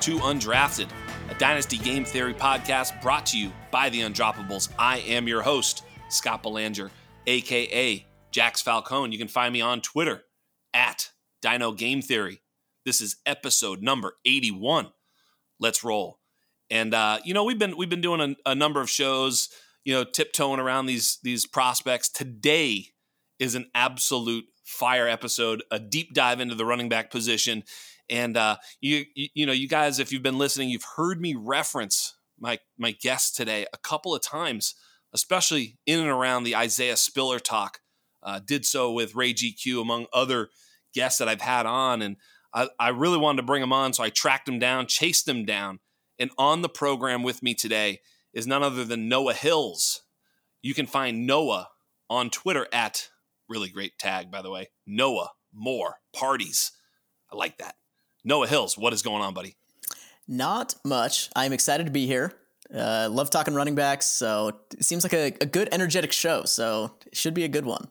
To Undrafted, a Dynasty Game Theory podcast brought to you by the Undroppables. I am your host, Scott Belanger, aka Jax Falcone. You can find me on Twitter at Dyno Game Theory. This is episode number 81. Let's roll. And uh, you know, we've been we've been doing a, a number of shows, you know, tiptoeing around these these prospects. Today is an absolute fire episode, a deep dive into the running back position. And uh, you, you, you know, you guys, if you've been listening, you've heard me reference my my guest today a couple of times, especially in and around the Isaiah Spiller talk. Uh, did so with Ray GQ among other guests that I've had on, and I, I really wanted to bring him on, so I tracked him down, chased him down, and on the program with me today is none other than Noah Hills. You can find Noah on Twitter at really great tag, by the way. Noah More Parties. I like that. Noah Hills, what is going on, buddy? Not much. I'm excited to be here. Uh, love talking running backs, so it seems like a, a good, energetic show. So it should be a good one.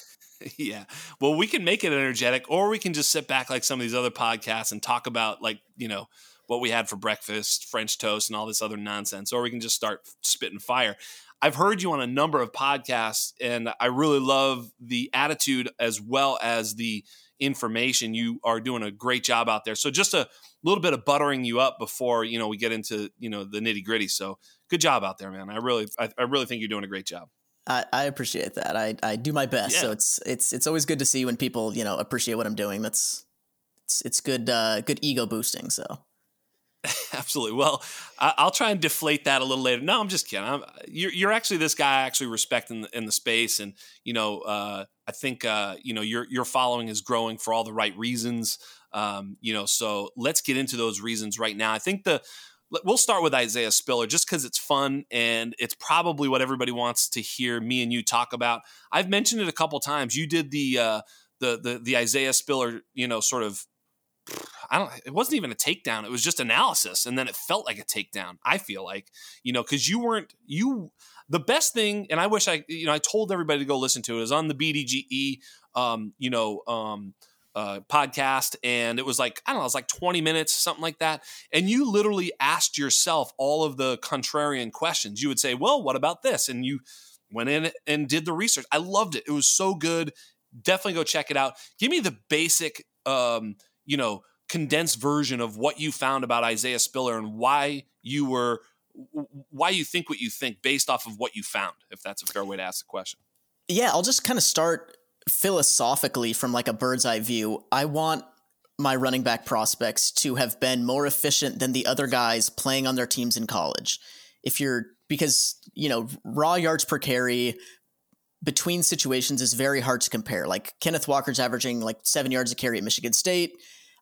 yeah. Well, we can make it energetic, or we can just sit back like some of these other podcasts and talk about like you know what we had for breakfast, French toast, and all this other nonsense, or we can just start spitting fire. I've heard you on a number of podcasts, and I really love the attitude as well as the information. You are doing a great job out there. So just a little bit of buttering you up before you know we get into you know the nitty gritty. So good job out there, man. I really I, I really think you're doing a great job. I, I appreciate that. I, I do my best. Yeah. So it's it's it's always good to see when people you know appreciate what I'm doing. That's it's it's good uh, good ego boosting. So Absolutely. Well, I, will try and deflate that a little later. No, I'm just kidding. I'm, you're, you're actually this guy I actually respect in the, in the space, and you know, uh, I think uh, you know your your following is growing for all the right reasons. Um, you know, so let's get into those reasons right now. I think the we'll start with Isaiah Spiller just because it's fun and it's probably what everybody wants to hear me and you talk about. I've mentioned it a couple times. You did the uh, the the the Isaiah Spiller, you know, sort of I don't it wasn't even a takedown. It was just analysis and then it felt like a takedown. I feel like, you know, cuz you weren't you the best thing and I wish I you know I told everybody to go listen to it. it was on the BDGE um, you know, um uh, podcast and it was like I don't know, it was like 20 minutes, something like that. And you literally asked yourself all of the contrarian questions. You would say, "Well, what about this?" And you went in and did the research. I loved it. It was so good. Definitely go check it out. Give me the basic um, you know, condensed version of what you found about Isaiah Spiller and why you were why you think what you think based off of what you found, if that's a fair way to ask the question. Yeah, I'll just kind of start philosophically from like a bird's eye view. I want my running back prospects to have been more efficient than the other guys playing on their teams in college. If you're because, you know, raw yards per carry between situations is very hard to compare. Like Kenneth Walker's averaging like 7 yards a carry at Michigan State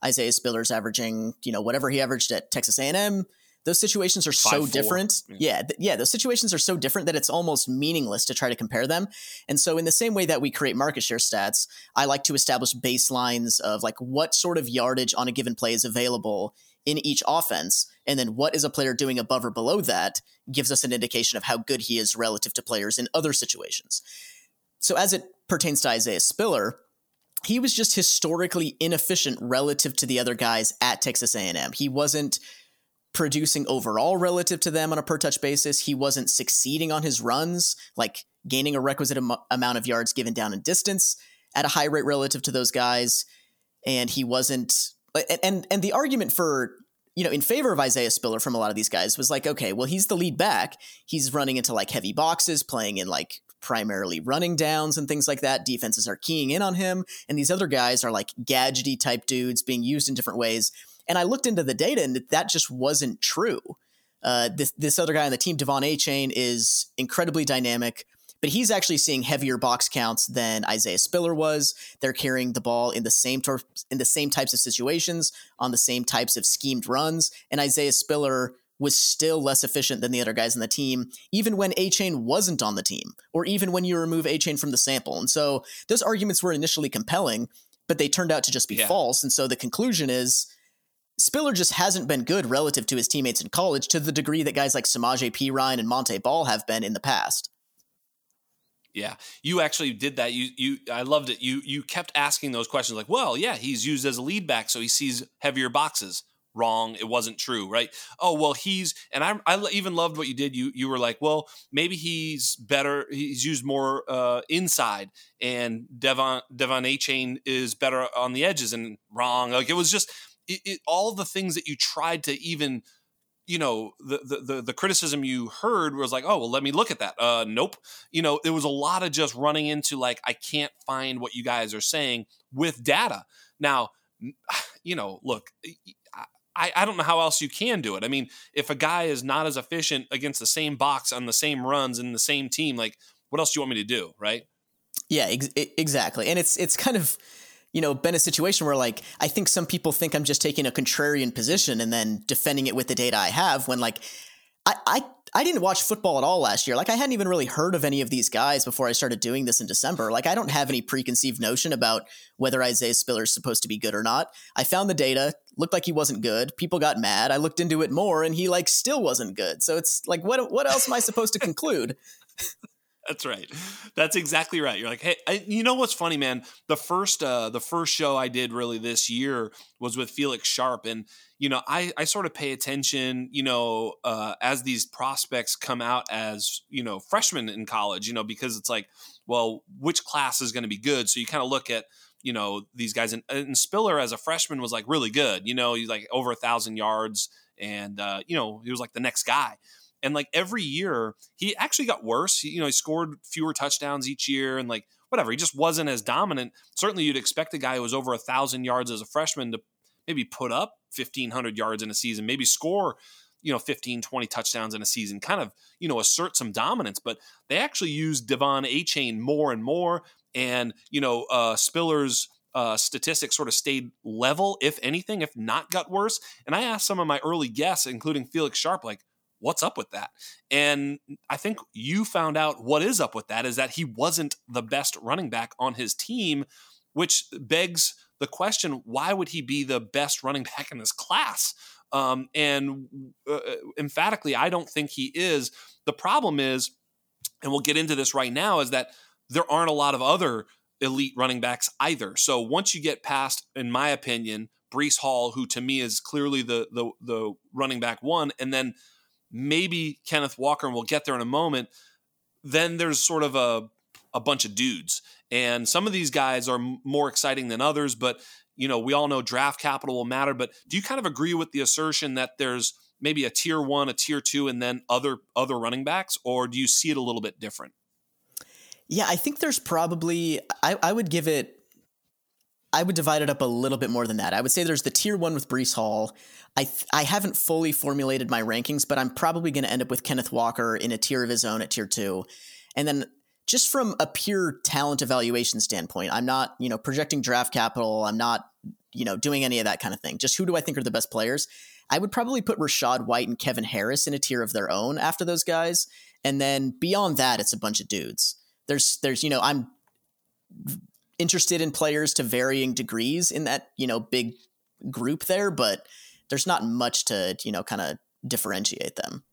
Isaiah Spiller's averaging, you know, whatever he averaged at Texas A&M. Those situations are so four. different. Yeah. Yeah, th- yeah, those situations are so different that it's almost meaningless to try to compare them. And so in the same way that we create market share stats, I like to establish baselines of like what sort of yardage on a given play is available in each offense and then what is a player doing above or below that gives us an indication of how good he is relative to players in other situations. So as it pertains to Isaiah Spiller, he was just historically inefficient relative to the other guys at Texas A&M. He wasn't producing overall relative to them on a per touch basis. He wasn't succeeding on his runs, like gaining a requisite am- amount of yards given down in distance at a high rate relative to those guys. And he wasn't and and the argument for you know in favor of Isaiah Spiller from a lot of these guys was like okay well he's the lead back he's running into like heavy boxes playing in like primarily running downs and things like that. Defenses are keying in on him, and these other guys are like gadgety type dudes being used in different ways. And I looked into the data, and that just wasn't true. Uh, this this other guy on the team, De'Von Achane, is incredibly dynamic, but he's actually seeing heavier box counts than Isaiah Spiller was. They're carrying the ball in the same tor- in the same types of situations on the same types of schemed runs, and Isaiah Spiller was still less efficient than the other guys in the team, even when Achane wasn't on the team, or even when you remove Achane from the sample. And so those arguments were initially compelling, but they turned out to just be yeah. false. And so the conclusion is Spiller just hasn't been good relative to his teammates in college to the degree that guys like Samaje Perine and Montee Ball have been in the past. Yeah, you actually did that. You you I loved it. You you kept asking those questions like, well, yeah, he's used as a lead back, so he sees heavier boxes. Wrong, it wasn't true, right? Oh well, he's and I I even loved what you did. You you were like, well, maybe he's better. He's used more uh, inside, and Devon Devon Achane is better on the edges. And wrong, like it was just it, it, all the things that you tried to even you know the, the, the criticism you heard was like oh well let me look at that uh nope you know it was a lot of just running into like i can't find what you guys are saying with data now you know look I, I don't know how else you can do it. I mean, if a guy is not as efficient against the same box on the same runs in the same team, like what else do you want me to do, right? Yeah, ex- exactly. And it's it's kind of you know, been a situation where like I think some people think I'm just taking a contrarian position and then defending it with the data I have when like I I I didn't watch football at all last year. Like I hadn't even really heard of any of these guys before I started doing this in December. Like I don't have any preconceived notion about whether Isaiah Spiller is supposed to be good or not. I found the data, looked like he wasn't good. People got mad. I looked into it more and he like still wasn't good. So it's like what what else am I supposed to conclude? That's right. That's exactly right. You're like, hey, I, you know what's funny, man? The first uh, the first show I did really this year was with Felix Sharp, and you know, I I sort of pay attention, you know, uh, as these prospects come out as you know freshmen in college, you know, because it's like, well, which class is going to be good? So you kind of look at you know these guys, and, and Spiller as a freshman was like really good. You know, he's like over a thousand yards, and uh, you know he was like the next guy. And like every year, he actually got worse. He, you know, he scored fewer touchdowns each year, and like whatever, he just wasn't as dominant. Certainly, you'd expect a guy who was over a thousand yards as a freshman to maybe put up fifteen hundred yards in a season, maybe score you know 15 20 touchdowns in a season kind of you know assert some dominance but they actually used devon achane more and more and you know uh spiller's uh, statistics sort of stayed level, if anything, if not got worse. And I asked some of my early guests, including Felix Sharp, like, what's up with that? And I think you found out what is up with that is that he wasn't the best running back on his team, which begs the question why would he be the best running back in this class? Um, and uh, uh, emphatically, I don't think he is. The problem is, and we'll get into this right now, is that there aren't a lot of other elite running backs either. So once you get past, in my opinion, Breece Hall, who to me is clearly the the the running back one, and then maybe Kenneth Walker, and we'll get there in a moment. Then there's sort of a a bunch of dudes, and some of these guys are more exciting than others. But you know, we all know draft capital will matter. But do you kind of agree with the assertion that there's maybe a tier one, a tier two, and then other other running backs, or do you see it a little bit different? Yeah, I think there's probably I, I would give it I would divide it up a little bit more than that. I would say there's the tier one with Breece Hall. I th- I haven't fully formulated my rankings, but I'm probably going to end up with Kenneth Walker in a tier of his own at tier two, and then just from a pure talent evaluation standpoint, I'm not you know projecting draft capital. I'm not you know doing any of that kind of thing. Just who do I think are the best players? I would probably put Rachaad White and Kevin Harris in a tier of their own after those guys, and then beyond that, it's a bunch of dudes. There's there's you know I'm interested in players to varying degrees in that you know big group there, but there's not much to you know kind of differentiate them.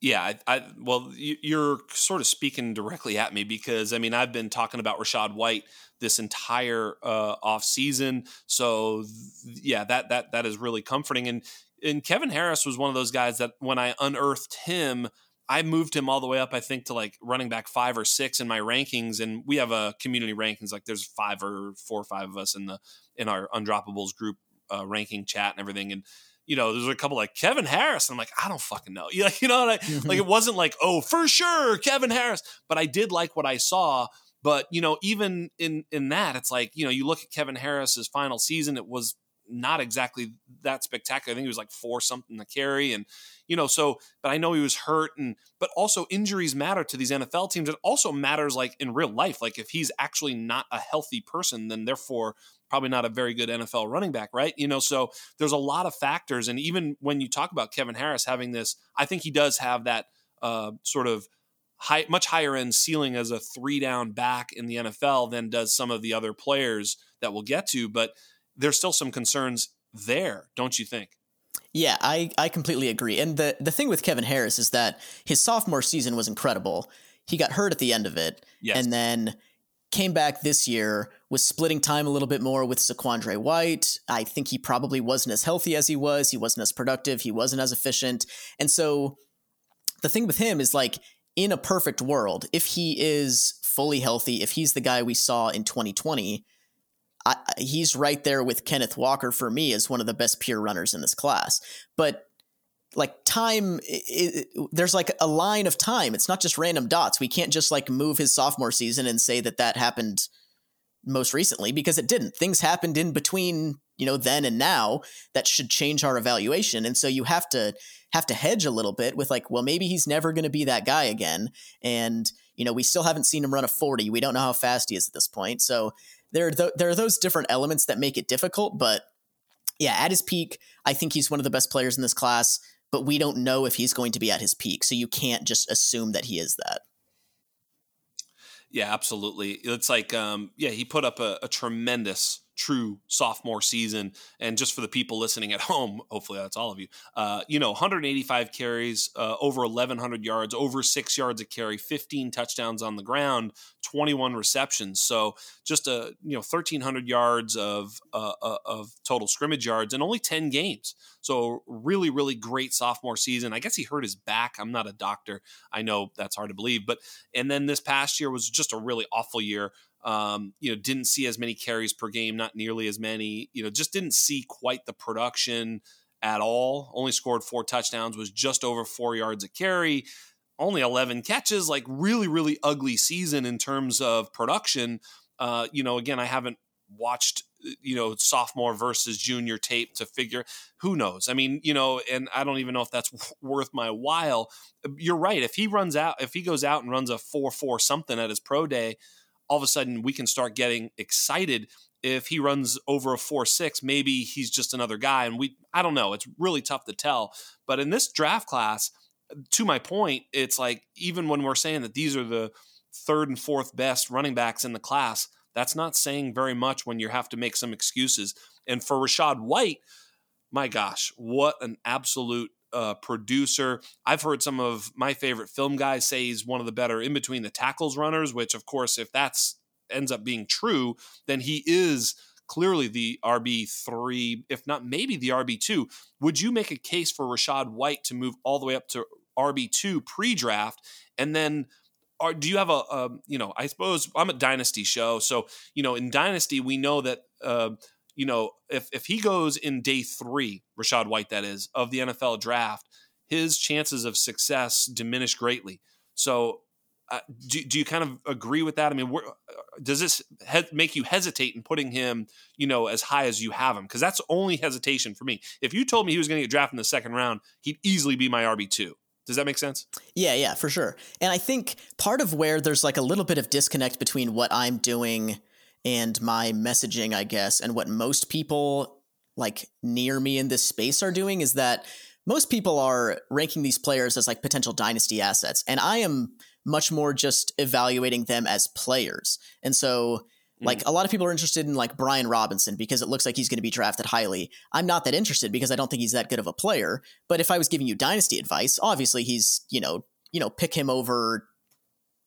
Yeah, I, I, well, you're sort of speaking directly at me because I mean I've been talking about Rachaad White this entire uh, off season, so th- yeah, that that that is really comforting. And and Kevin Harris was one of those guys that when I unearthed him, I moved him all the way up, I think, to like running back five or six in my rankings. And we have a community rankings, like there's five or four or five of us in the in our undroppables group uh, ranking chat and everything. And you know, there's a couple like Kevin Harris. And I'm like, I don't fucking know. You know, you know, I, mm-hmm. like it wasn't like, oh, for sure, Kevin Harris. But I did like what I saw. But you know, even in in that, it's like you know, you look at Kevin Harris's final season, it was not exactly that spectacular. I think he was like four something to carry, and you know, so but I know he was hurt, and but also injuries matter to these NFL teams. It also matters like in real life. Like if he's actually not a healthy person, then therefore probably not a very good NFL running back, right? You know, so there's a lot of factors, and even when you talk about Kevin Harris having this, I think he does have that uh, sort of high, much higher end ceiling as a three down back in the NFL than does some of the other players that we'll get to, but there's still some concerns there, don't you think? Yeah, I, I completely agree. And the, the thing with Kevin Harris is that his sophomore season was incredible. he got hurt at the end of it, Yes. and then came back this year, was splitting time a little bit more with ZaQuandre White. I think he probably wasn't as healthy as he was. He wasn't as productive. He wasn't as efficient. And so the thing with him is like, in a perfect world, if he is fully healthy, if he's the guy we saw in 2020, I, he's right there with Kenneth Walker for me as one of the best pure runners in this class. But like time it, it, there's like a line of time. It's not just random dots. We can't just like move his sophomore season and say that that happened most recently because it didn't. Things happened in between you know then and now that should change our evaluation. And so you have to have to hedge a little bit with like well maybe he's never going to be that guy again. And you know we still haven't seen him run a 40 we don't know how fast he is at this point. So there are th- there are those different elements that make it difficult but yeah at his peak i think he's one of the best players in this class but we don't know if he's going to be at his peak. So you can't just assume that he is that. Yeah, absolutely. It's like, um, yeah, he put up a, a, tremendous, true sophomore season. And just for the people listening at home, hopefully that's all of you, uh, you know, 185 carries, uh, over 1,100 yards, over six yards a carry, 15 touchdowns on the ground, 21 receptions. So just a, you know, 1,300 yards of, uh, uh, of total scrimmage yards and only 10 games. So really, really great sophomore season. I guess he hurt his back. I'm not a doctor. I know that's hard to believe, but and then this past year was just a really awful year. Um, you know, didn't see as many carries per game, not nearly as many. You know, just didn't see quite the production at all. Only scored four touchdowns, was just over four yards a carry, only 11 catches. Like really, really ugly season in terms of production. Uh, you know, again, I haven't watched you know sophomore versus junior tape to figure who knows i mean you know and i don't even know if that's worth my while you're right if he runs out if he goes out and runs a 4-4 something at his pro day all of a sudden we can start getting excited if he runs over a 4-6 maybe he's just another guy and we i don't know it's really tough to tell but in this draft class to my point it's like even when we're saying that these are the third and fourth best running backs in the class that's not saying very much when you have to make some excuses. And for Rachaad White, my gosh, what an absolute uh, producer. I've heard some of my favorite film guys say he's one of the better in between the tackles runners, which, of course, if that's ends up being true, then he is clearly the RB3, if not maybe the RB2. Would you make a case for Rachaad White to move all the way up to RB2 pre draft and then do you have a, a, you know i suppose i'm a dynasty show so you know in dynasty we know that uh, you know if, if he goes in day three Rachaad white that is of the nfl draft his chances of success diminish greatly. So uh, do, do you kind of agree with that? I mean does this he- make you hesitate in putting him you know as high as you have him? Because that's only hesitation for me. If you told me he was going to get drafted in the second round he'd easily be my rb2 does that make sense? Yeah, yeah, for sure. And I think part of where there's like a little bit of disconnect between what I'm doing and my messaging, I guess, and what most people like near me in this space are doing is that most people are ranking these players as like potential dynasty assets. And I am much more just evaluating them as players. And so like mm. a lot of people are interested in like Brian Robinson because it looks like he's going to be drafted highly. I'm not that interested because I don't think he's that good of a player. But if I was giving you dynasty advice, obviously he's you know you know pick him over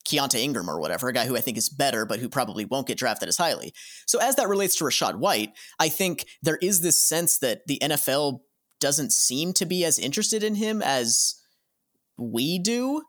Keaontay Ingram or whatever, a guy who I think is better, but who probably won't get drafted as highly. So as that relates to Rachaad White, I think there is this sense that the NFL doesn't seem to be as interested in him as we do.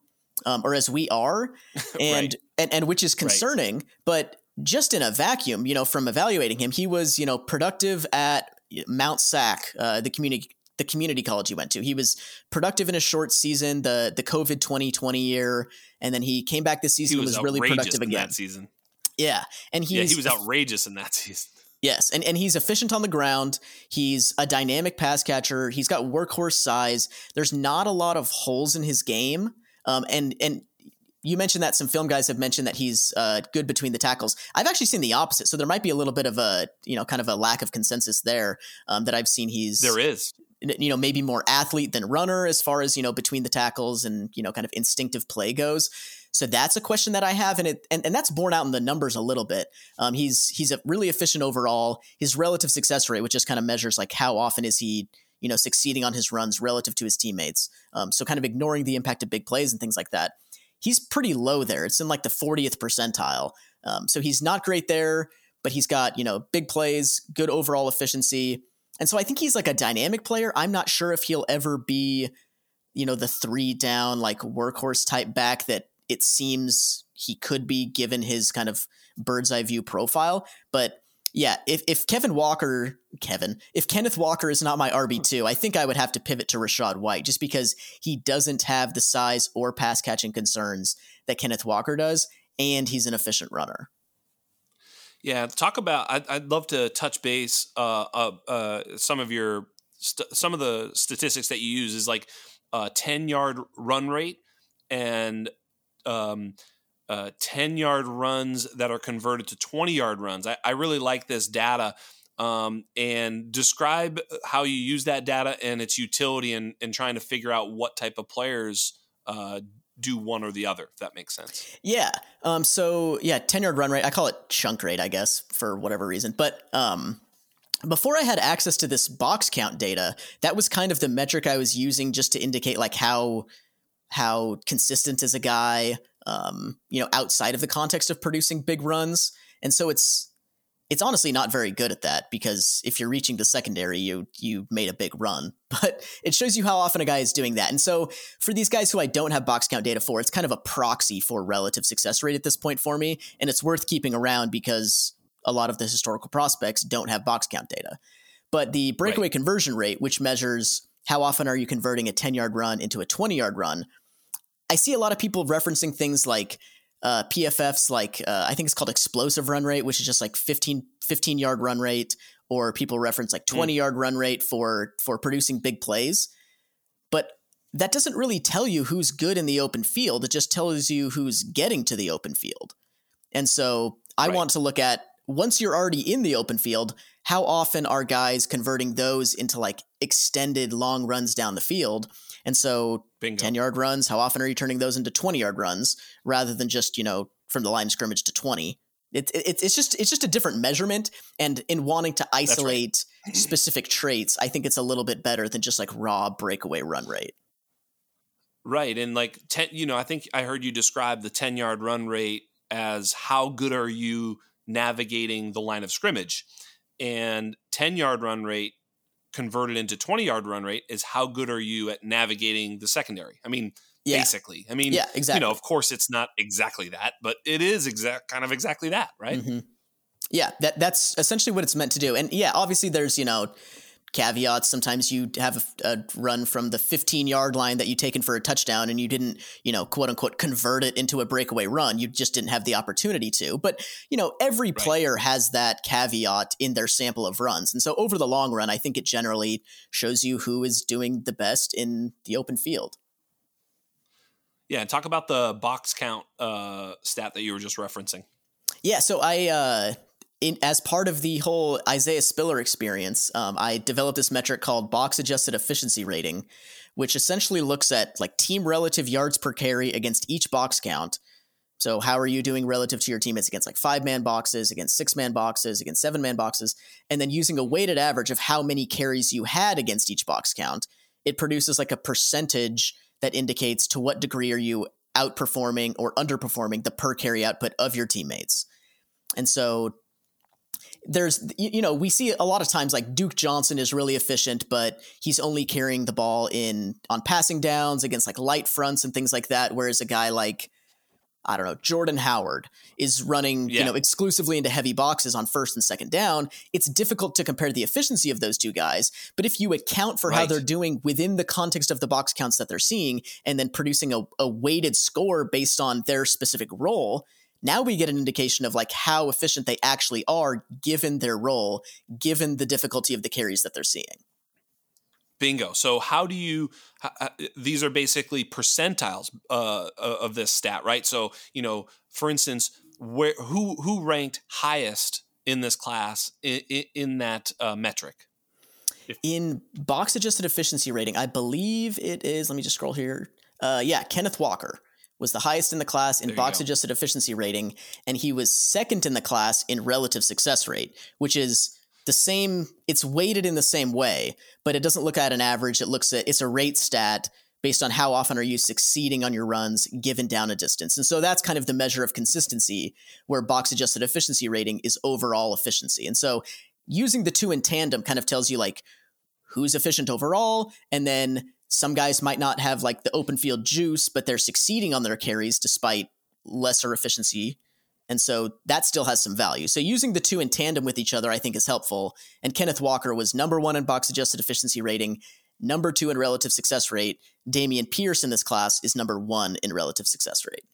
Um, or as we are, and, right. and and which is concerning. Right. But just in a vacuum, you know, from evaluating him, he was, you know, productive at Mount Sac, uh, the community the community college he went to. He was productive in a short season, the the COVID 2020 year, and then he came back this season he was, was really productive again. That season. Yeah, and yeah, he was outrageous in that season. Yes, and, and he's efficient on the ground. He's a dynamic pass catcher. He's got workhorse size. There's not a lot of holes in his game. Um, and and you mentioned that some film guys have mentioned that he's uh, good between the tackles. I've actually seen the opposite, so there might be a little bit of a you know kind of a lack of consensus there um, that I've seen. He's there is you know maybe more athlete than runner as far as you know between the tackles and you know kind of instinctive play goes. So that's a question that I have, and it and, and that's borne out in the numbers a little bit. Um, he's he's a really efficient overall. His relative success rate, which just kind of measures like how often is he you know succeeding on his runs relative to his teammates. Um, so kind of ignoring the impact of big plays and things like that he's pretty low there. It's in like the 40th percentile. Um, so he's not great there, but he's got, you know, big plays, good overall efficiency. And so I think he's like a dynamic player. I'm not sure if he'll ever be, you know, the three down, like workhorse type back that it seems he could be given his kind of bird's eye view profile. But yeah, if, if Kevin Walker, Kevin, if Kenneth Walker is not my RB2, I think I would have to pivot to Rachaad White just because he doesn't have the size or pass catching concerns that Kenneth Walker does, and he's an efficient runner. Yeah, talk about. I'd, I'd love to touch base. Uh, uh, uh some of your st- some of the statistics that you use is like a ten yard run rate and um, uh, 10 yard runs that are converted to 20 yard runs. I, I really like this data. Um, and describe how you use that data and its utility in, in trying to figure out what type of players uh, do one or the other, if that makes sense. Yeah. Um, so, yeah, 10 yard run rate, I call it chunk rate, I guess, for whatever reason. But um, before I had access to this box count data, that was kind of the metric I was using just to indicate like how how consistent is a guy, um, you know, outside of the context of producing big runs. And so it's it's honestly not very good at that because if you're reaching the secondary, you you made a big run. But it shows you how often a guy is doing that. And so for these guys who I don't have box count data for, it's kind of a proxy for relative success rate at this point for me, and it's worth keeping around because a lot of the historical prospects don't have box count data. But the breakaway right. conversion rate, which measures how often are you converting a 10 yard run into a 20 yard run, I see a lot of people referencing things like uh, PFF's like uh, I think it's called explosive run rate, which is just like 15, 15 yard run rate, or people reference like hmm. twenty mm. yard run rate for for producing big plays. But that doesn't really tell you who's good in the open field. It just tells you who's getting to the open field. And so I right. want to look at once you're already in the open field, how often are guys converting those into like extended long runs down the field? And so Bingo. 10 yard runs, how often are you turning those into 20 yard runs rather than just, you know, from the line scrimmage to 20? It, it, it's just it's just a different measurement and in wanting to isolate right. specific traits i think it's a little bit better than just like raw breakaway run rate right and like 10 you know i think i heard you describe the 10 yard run rate as how good are you navigating the line of scrimmage and 10 yard run rate converted into 20 yard run rate is how good are you at navigating the secondary? I mean, yeah. basically. I mean, yeah, exactly. You know, of course, it's not exactly that, but it is exact kind of exactly that, right? Mm-hmm. Yeah, that that's essentially what it's meant to do. And yeah, obviously, there's you know caveats. Sometimes you have a, a, run from the 15 yard line that you taken for a touchdown and you didn't, you know, quote unquote, convert it into a breakaway run. You just didn't have the opportunity to. But, you know, every right. player has that caveat in their sample of runs. And so over the long run, I think it generally shows you who is doing the best in the open field. Yeah. Talk about the box count uh, stat that you were just referencing. Yeah. So I, uh, in, as part of the whole Isaiah Spiller experience, um, I developed this metric called box adjusted efficiency rating, which essentially looks at like team relative yards per carry against each box count. So, how are you doing relative to your teammates against like five man boxes, against six man boxes, against seven man boxes, and then using a weighted average of how many carries you had against each box count, it produces like a percentage that indicates to what degree are you outperforming or underperforming the per carry output of your teammates. And so there's you know we see a lot of times like Duke Johnson is really efficient but he's only carrying the ball in on passing downs against like light fronts and things like that whereas a guy like I don't know Jordan Howard is running yeah. you know exclusively into heavy boxes on first and second down it's difficult to compare the efficiency of those two guys but if you account for right. how they're doing within the context of the box counts that they're seeing and then producing a, a weighted score based on their specific role now we get an indication of like how efficient they actually are given their role, given the difficulty of the carries that they're seeing. Bingo. So how do you? Uh, these are basically percentiles uh, of this stat, right? So you know, for instance, where who who ranked highest in this class in, in that uh, metric? In box adjusted efficiency rating, I believe it is. Let me just scroll here. Uh, yeah, Kenneth Walker was the highest in the class in box adjusted efficiency rating, and he was second in the class in relative success rate, which is the same. It's weighted in the same way, but it doesn't look at an average. It looks at it's a rate stat based on how often are you succeeding on your runs given down a distance. And so that's kind of the measure of consistency where box adjusted efficiency rating is overall efficiency. And so using the two in tandem kind of tells you like who's efficient overall and then some guys might not have like the open field juice but they're succeeding on their carries despite lesser efficiency and so that still has some value. So using the two in tandem with each other, I think is helpful. And Kenneth Walker was number one in box adjusted efficiency rating, number two in relative success rate. Dameon Pierce in this class is number one in relative success rate.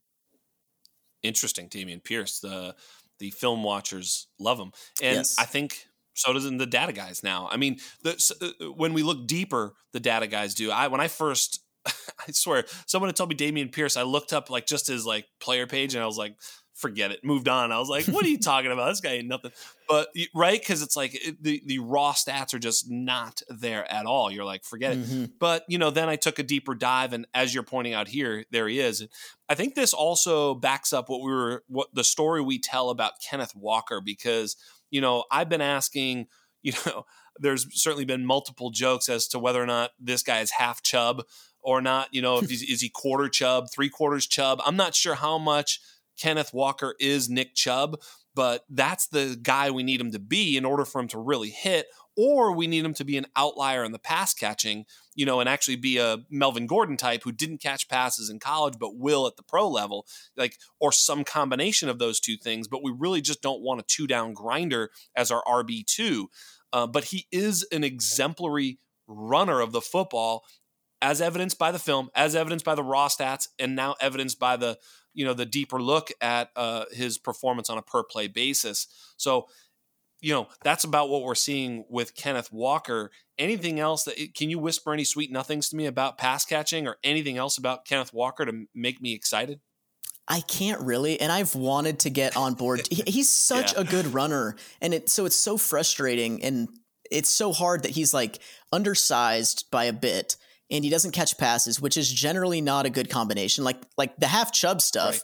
Interesting, Dameon Pierce. The the film watchers love him, and yes. I think so does the data guys now. I mean, the, uh, when we look deeper, the data guys do. I when I first, I swear, someone had told me Dameon Pierce. I looked up like just his like player page, and I was like, forget it, moved on. I was like, what are you talking about? This guy ain't nothing. But right, because it's like it, the the raw stats are just not there at all. You're like, forget it. Mm-hmm. But you know, then I took a deeper dive, and as you're pointing out here, there he is. I think this also backs up what we were, what the story we tell about Kenneth Walker, because you know, I've been asking, you know, there's certainly been multiple jokes as to whether or not this guy is half Chubb or not. You know, if he's, is he quarter Chubb, three quarters Chubb? I'm not sure how much Kenneth Walker is Nick Chubb, but that's the guy we need him to be in order for him to really hit, or we need him to be an outlier in the pass catching, you know, and actually be a Melvin Gordon type who didn't catch passes in college but will at the pro level, like, or some combination of those two things. But we really just don't want a two down grinder as our RB2. Uh, but he is an exemplary runner of the football, as evidenced by the film, as evidenced by the raw stats, and now evidenced by the you know the deeper look at uh, his performance on a per play basis. So you know that's about what we're seeing with Kenneth Walker. Anything else that can you whisper any sweet nothings to me about pass catching or anything else about Kenneth Walker to make me excited? I can't really, and I've wanted to get on board. he's such yeah. a good runner, and it so it's so frustrating, and it's so hard that he's like undersized by a bit, and he doesn't catch passes, which is generally not a good combination. Like like the half Chubb stuff right.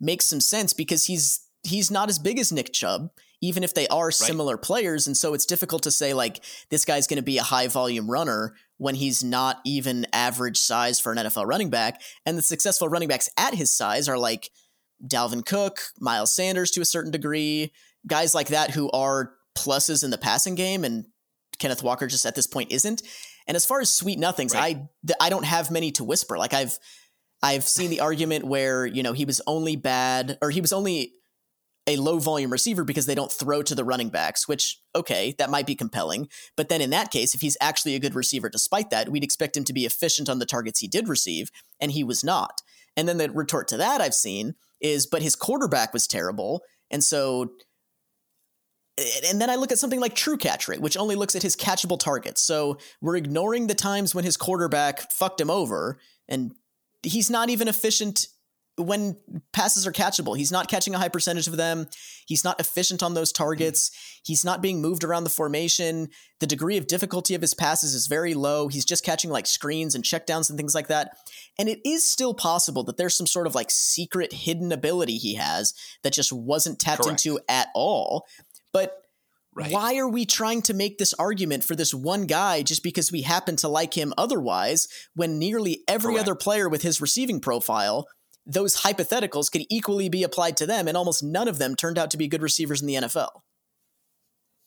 makes some sense because he's he's not as big as Nick Chubb, even if they are right. similar players, and so it's difficult to say like this guy's going to be a high volume runner when he's not even average size for an NFL running back. And the successful running backs at his size are like Dalvin Cook, Miles Sanders to a certain degree, guys like that who are pluses in the passing game and Kenneth Walker just at this point isn't. And as far as sweet nothings, right. I I don't have many to whisper. Like I've I've seen the argument where you know he was only bad or he was only a low volume receiver because they don't throw to the running backs, which, okay, that might be compelling. But then in that case, if he's actually a good receiver despite that, we'd expect him to be efficient on the targets he did receive, and he was not. And then the retort to that I've seen is, but his quarterback was terrible. And so and then I look at something like true catch rate, which only looks at his catchable targets. So we're ignoring the times when his quarterback fucked him over, and he's not even efficient when passes are catchable. He's not catching a high percentage of them. He's not efficient on those targets. He's not being moved around the formation. The degree of difficulty of his passes is very low. He's just catching like screens and checkdowns and things like that. And it is still possible that there's some sort of like secret hidden ability he has that just wasn't tapped Correct. into at all. But Right. Why are we trying to make this argument for this one guy just because we happen to like him otherwise when nearly every Correct. other player with his receiving profile, those hypotheticals could equally be applied to them, and almost none of them turned out to be good receivers in the NFL?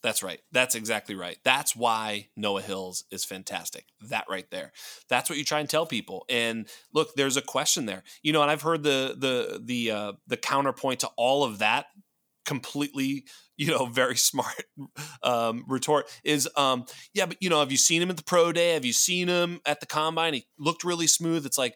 That's right. That's exactly right. That's why Noah Hills is fantastic. That right there. That's what you try and tell people. And look, there's a question there. You know, and I've heard the the the uh, the counterpoint to all of that completely you know very smart um, retort is um, yeah but you know have you seen him at the pro day have you seen him at the combine he looked really smooth it's like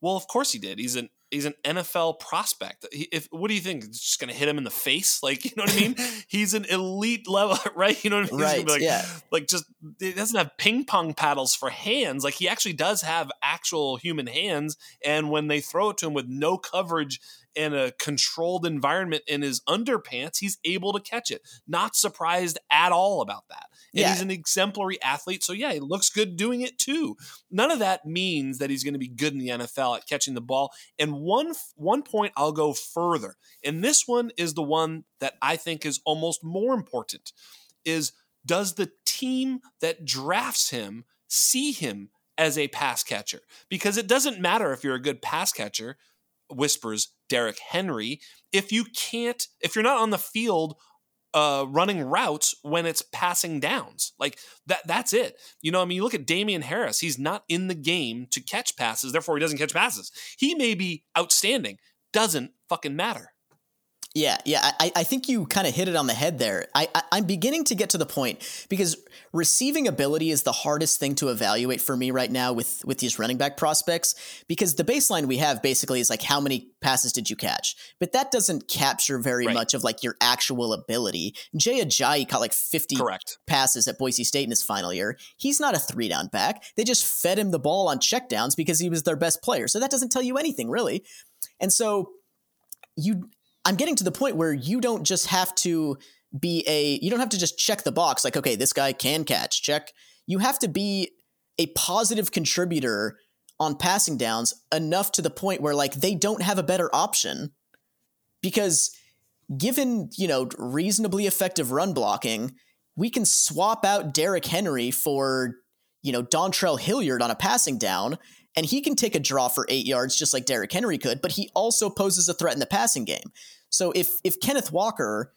well of course he did he's an he's an NFL prospect. He, if what do you think? It's just going to hit him in the face, like you know what I mean? he's an elite level, right? You know what I mean? Right. Like, yeah. Like just he doesn't have ping pong paddles for hands. Like he actually does have actual human hands, and when they throw it to him with no coverage in a controlled environment in his underpants, he's able to catch it. Not surprised at all about that. And yeah. he's an exemplary athlete. So, yeah, he looks good doing it too. None of that means that he's going to be good in the NFL at catching the ball. And one, one point I'll go further. And this one is the one that I think is almost more important is does the team that drafts him see him as a pass catcher because it doesn't matter if you're a good pass catcher, whispers Derrick Henry, if you can't, if you're not on the field uh, running routes when it's passing downs. Like that that's it. You know, I mean, you look at Damien Harris, he's not in the game to catch passes, therefore he doesn't catch passes. He may be outstanding, doesn't fucking matter. Yeah, yeah, I, I think you kind of hit it on the head there. I, I, am beginning to get to the point because receiving ability is the hardest thing to evaluate for me right now with with these running back prospects because the baseline we have basically is like how many passes did you catch, but that doesn't capture very right. much of like your actual ability. Jay Ajayi caught like 50 Correct. passes at Boise State in his final year. He's not a three down back. They just fed him the ball on checkdowns because he was their best player. So that doesn't tell you anything really. And so you I'm getting to the point where you don't just have to be a you don't have to just check the box like okay this guy can catch check. You have to be a positive contributor on passing downs enough to the point where like they don't have a better option. Because given you know reasonably effective run blocking we can swap out Derrick Henry for you know Dontrell Hilliard on a passing down and he can take a draw for 8 yards just like Derrick Henry could but he also poses a threat in the passing game. So if if Kenneth Walker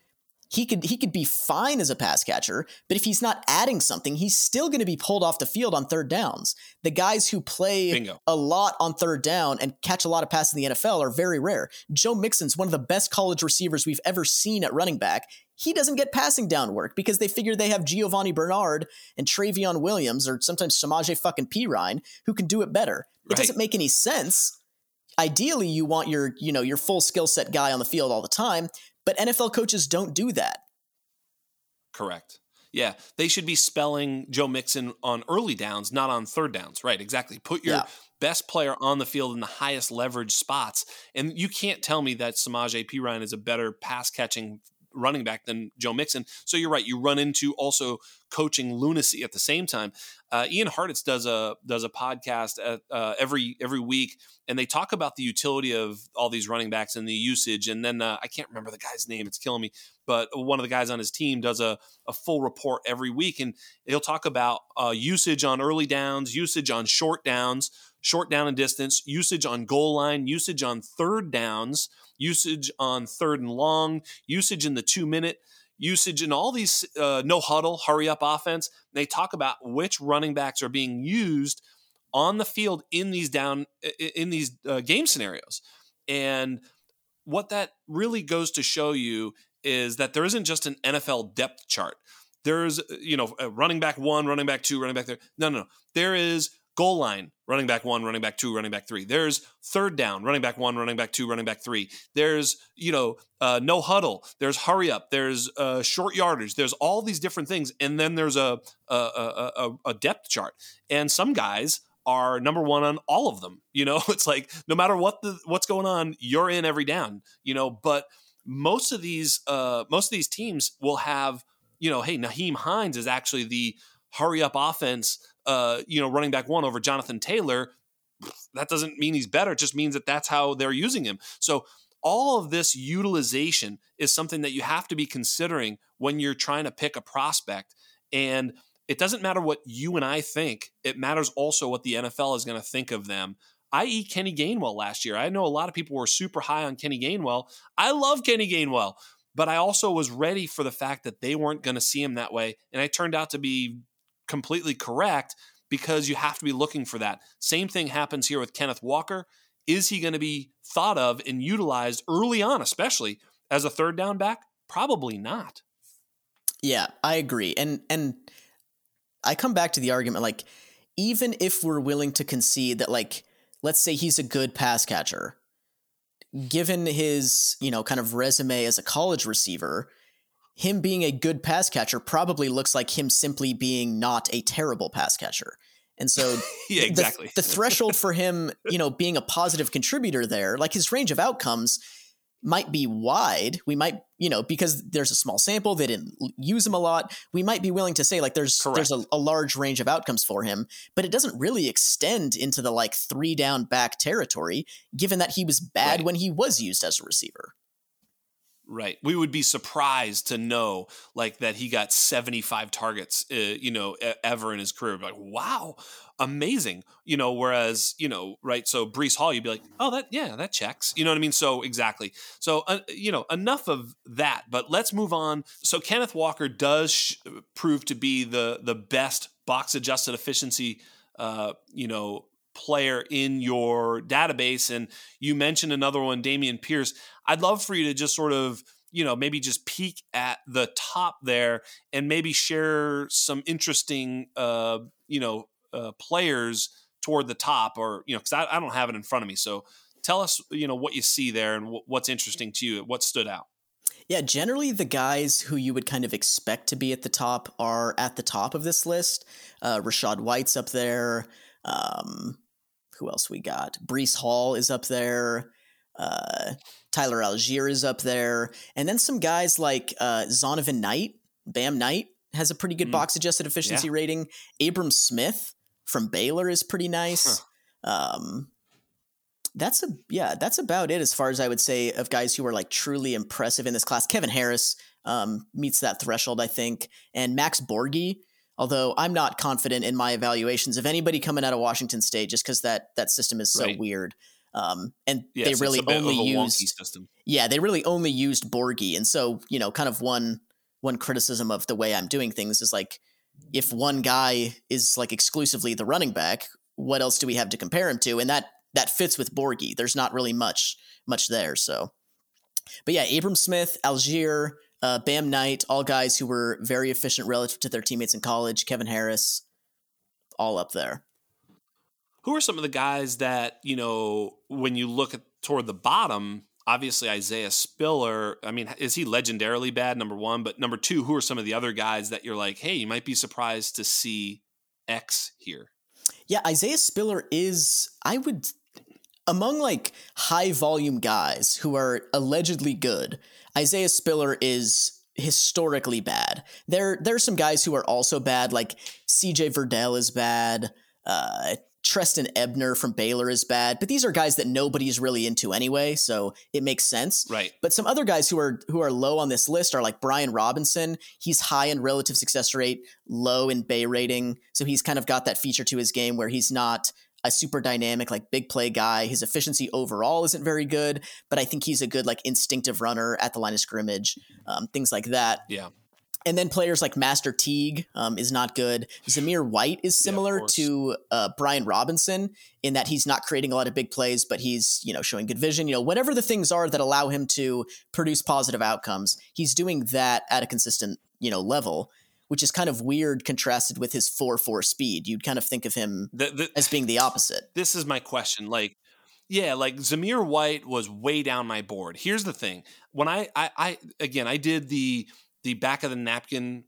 he could he could be fine as a pass catcher, but if he's not adding something, he's still going to be pulled off the field on third downs. The guys who play Bingo. a lot on third down and catch a lot of passes in the NFL are very rare. Joe Mixon's one of the best college receivers we've ever seen at running back. He doesn't get passing down work because they figure they have Giovani Bernard and Trayveon Williams or sometimes Samaje fucking Perine who can do it better. It right. doesn't make any sense ideally you want your you know your full skill set guy on the field all the time but nfl coaches don't do that. Correct. Yeah they should be spelling joe mixon on early downs not on third downs. Right exactly. Put your yeah. best player on the field in the highest leverage spots. And you can't tell me that Samaje Perine is a better pass catching running back than Joe Mixon. So you're right. You run into also coaching lunacy at the same time. Uh, Ian Hartitz does a does a podcast at, uh, every every week, and they talk about the utility of all these running backs and the usage. And then uh, I can't remember the guy's name; it's killing me. But one of the guys on his team does a, a full report every week, and he'll talk about uh, usage on early downs, usage on short downs, short down and distance, usage on goal line, usage on third downs usage on third and long, usage in the two minute, usage in all these uh, no huddle, hurry up offense. They talk about which running backs are being used on the field in these down in these uh, game scenarios, and what that really goes to show you is that there isn't just an NFL depth chart. There's you know running back one, running back two, running back there. No, no, no. There is goal line, running back one, running back two, running back three. There's third down, running back one, running back two, running back three. There's, you know, uh, no huddle. There's hurry up. There's uh, short yardage. There's all these different things. And then there's a, a, a, a depth chart. And some guys are number one on all of them. You know, it's like no matter what the what's going on, you're in every down. You know, but most of these uh, most of these teams will have, you know, hey, Nyheim Hines is actually the hurry up offense uh, you know, running back one over Jonathan Taylor, that doesn't mean he's better. It just means that that's how they're using him. So all of this utilization is something that you have to be considering when you're trying to pick a prospect. And it doesn't matter what you and I think, it matters also what the NFL is going to think of them. I.e., Kenny Gainwell last year. I know a lot of people were super high on Kenny Gainwell. I love Kenny Gainwell, but I also was ready for the fact that they weren't going to see him that way. And I turned out to be completely correct because you have to be looking for that. Same thing happens here with Kenneth Walker. Is he going to be thought of and utilized early on, especially as a third down back? Probably not. Yeah, I agree. And and I come back to the argument like even if we're willing to concede that like let's say he's a good pass catcher, given his, you know, kind of resume as a college receiver, him being a good pass catcher probably looks like him simply being not a terrible pass catcher. And so yeah, exactly. The, the threshold for him, you know, being a positive contributor there, like his range of outcomes might be wide. We might, you know, because there's a small sample, they didn't use him a lot. We might be willing to say like there's Correct. there's a, a, large range of outcomes for him, but it doesn't really extend into the like three down back territory, given that he was bad right. when he was used as a receiver. Right. We would be surprised to know like that he got 75 targets, uh, you know, ever in his career. Like, wow, amazing. You know, whereas, you know, right. So Breece Hall, you'd be like, oh, that, yeah, that checks. You know what I mean? So exactly. So, uh, you know, enough of that, but let's move on. So Kenneth Walker does sh- prove to be the, the best box adjusted efficiency, uh, you know, player in your database. And you mentioned another one, Dameon Pierce. I'd love for you to just sort of, you know, maybe just peek at the top there and maybe share some interesting, uh, you know, uh, players toward the top or, you know, because I, I, don't have it in front of me. So tell us, you know, what you see there and w- what's interesting to you, what stood out. Yeah, generally the guys who you would kind of expect to be at the top are at the top of this list. Uh, Rachaad White's up there. Um, who else we got? Breece Hall is up there. Uh, Tyler Allgeier is up there. And then some guys like uh, Zonovan Knight, Bam Knight has a pretty good mm. box adjusted efficiency yeah. rating. Abram Smith from Baylor is pretty nice. Huh. Um, that's a yeah, that's about it as far as I would say of guys who are like truly impressive in this class. Kevin Harris um, meets that threshold, I think, and Max Borghi Although I'm not confident in my evaluations of anybody coming out of Washington State, just because that that system is so right. weird. Um, and yes, they really only used yeah they really only used Borghi, and so you know kind of one one criticism of the way I'm doing things is like if one guy is like exclusively the running back, what else do we have to compare him to? And that that fits with Borghi. There's not really much much there. So, but yeah, Abram Smith, Allgeier, uh, Bam Knight, all guys who were very efficient relative to their teammates in college. Kevin Harris, all up there. Who are some of the guys that you know when you look at toward the bottom? Obviously, Isaiah Spiller. I mean, is he legendarily bad? Number one, but number two, who are some of the other guys that you're like, hey, you might be surprised to see X here? Yeah, Isaiah Spiller is. I would among like high volume guys who are allegedly good, Isaiah Spiller is historically bad. There there are some guys who are also bad, like CJ Verdell is bad, uh, Trestan Ebner from Baylor is bad, but these are guys that nobody's really into anyway, so it makes sense. Right. But some other guys who are who are low on this list are like Brian Robinson. He's high in relative success rate, low in bay rating, so he's kind of got that feature to his game where he's not a super dynamic, like big play guy. His efficiency overall isn't very good, but I think he's a good, like instinctive runner at the line of scrimmage, um, things like that. Yeah. And then players like Master Teague um, is not good. Zamir White is similar yeah, to uh, Brian Robinson in that he's not creating a lot of big plays, but he's you know showing good vision. You know whatever the things are that allow him to produce positive outcomes, he's doing that at a consistent you know level which is kind of weird contrasted with his 4-4 speed. You'd kind of think of him the, the, as being the opposite. This is my question. Like, yeah, like Zamir White was way down my board. Here's the thing. When I, I, I again, I did the the back of the napkin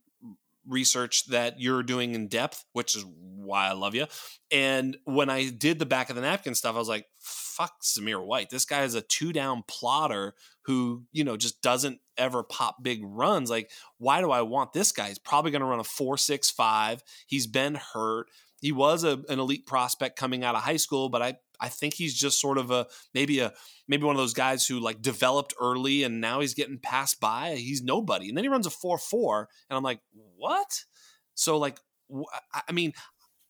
research that you're doing in depth, which is why I love you. And when I did the back of the napkin stuff, I was like, fuck Zamir White. This guy is a two down plotter who, you know, just doesn't ever pop big runs. Like, why do I want this guy? He's probably going to run a four six five. He's been hurt. He was a, an elite prospect coming out of high school, but I I think he's just sort of a maybe a maybe one of those guys who like developed early and now he's getting passed by. He's nobody, and then he runs a four four, and I'm like, what? So like, I mean,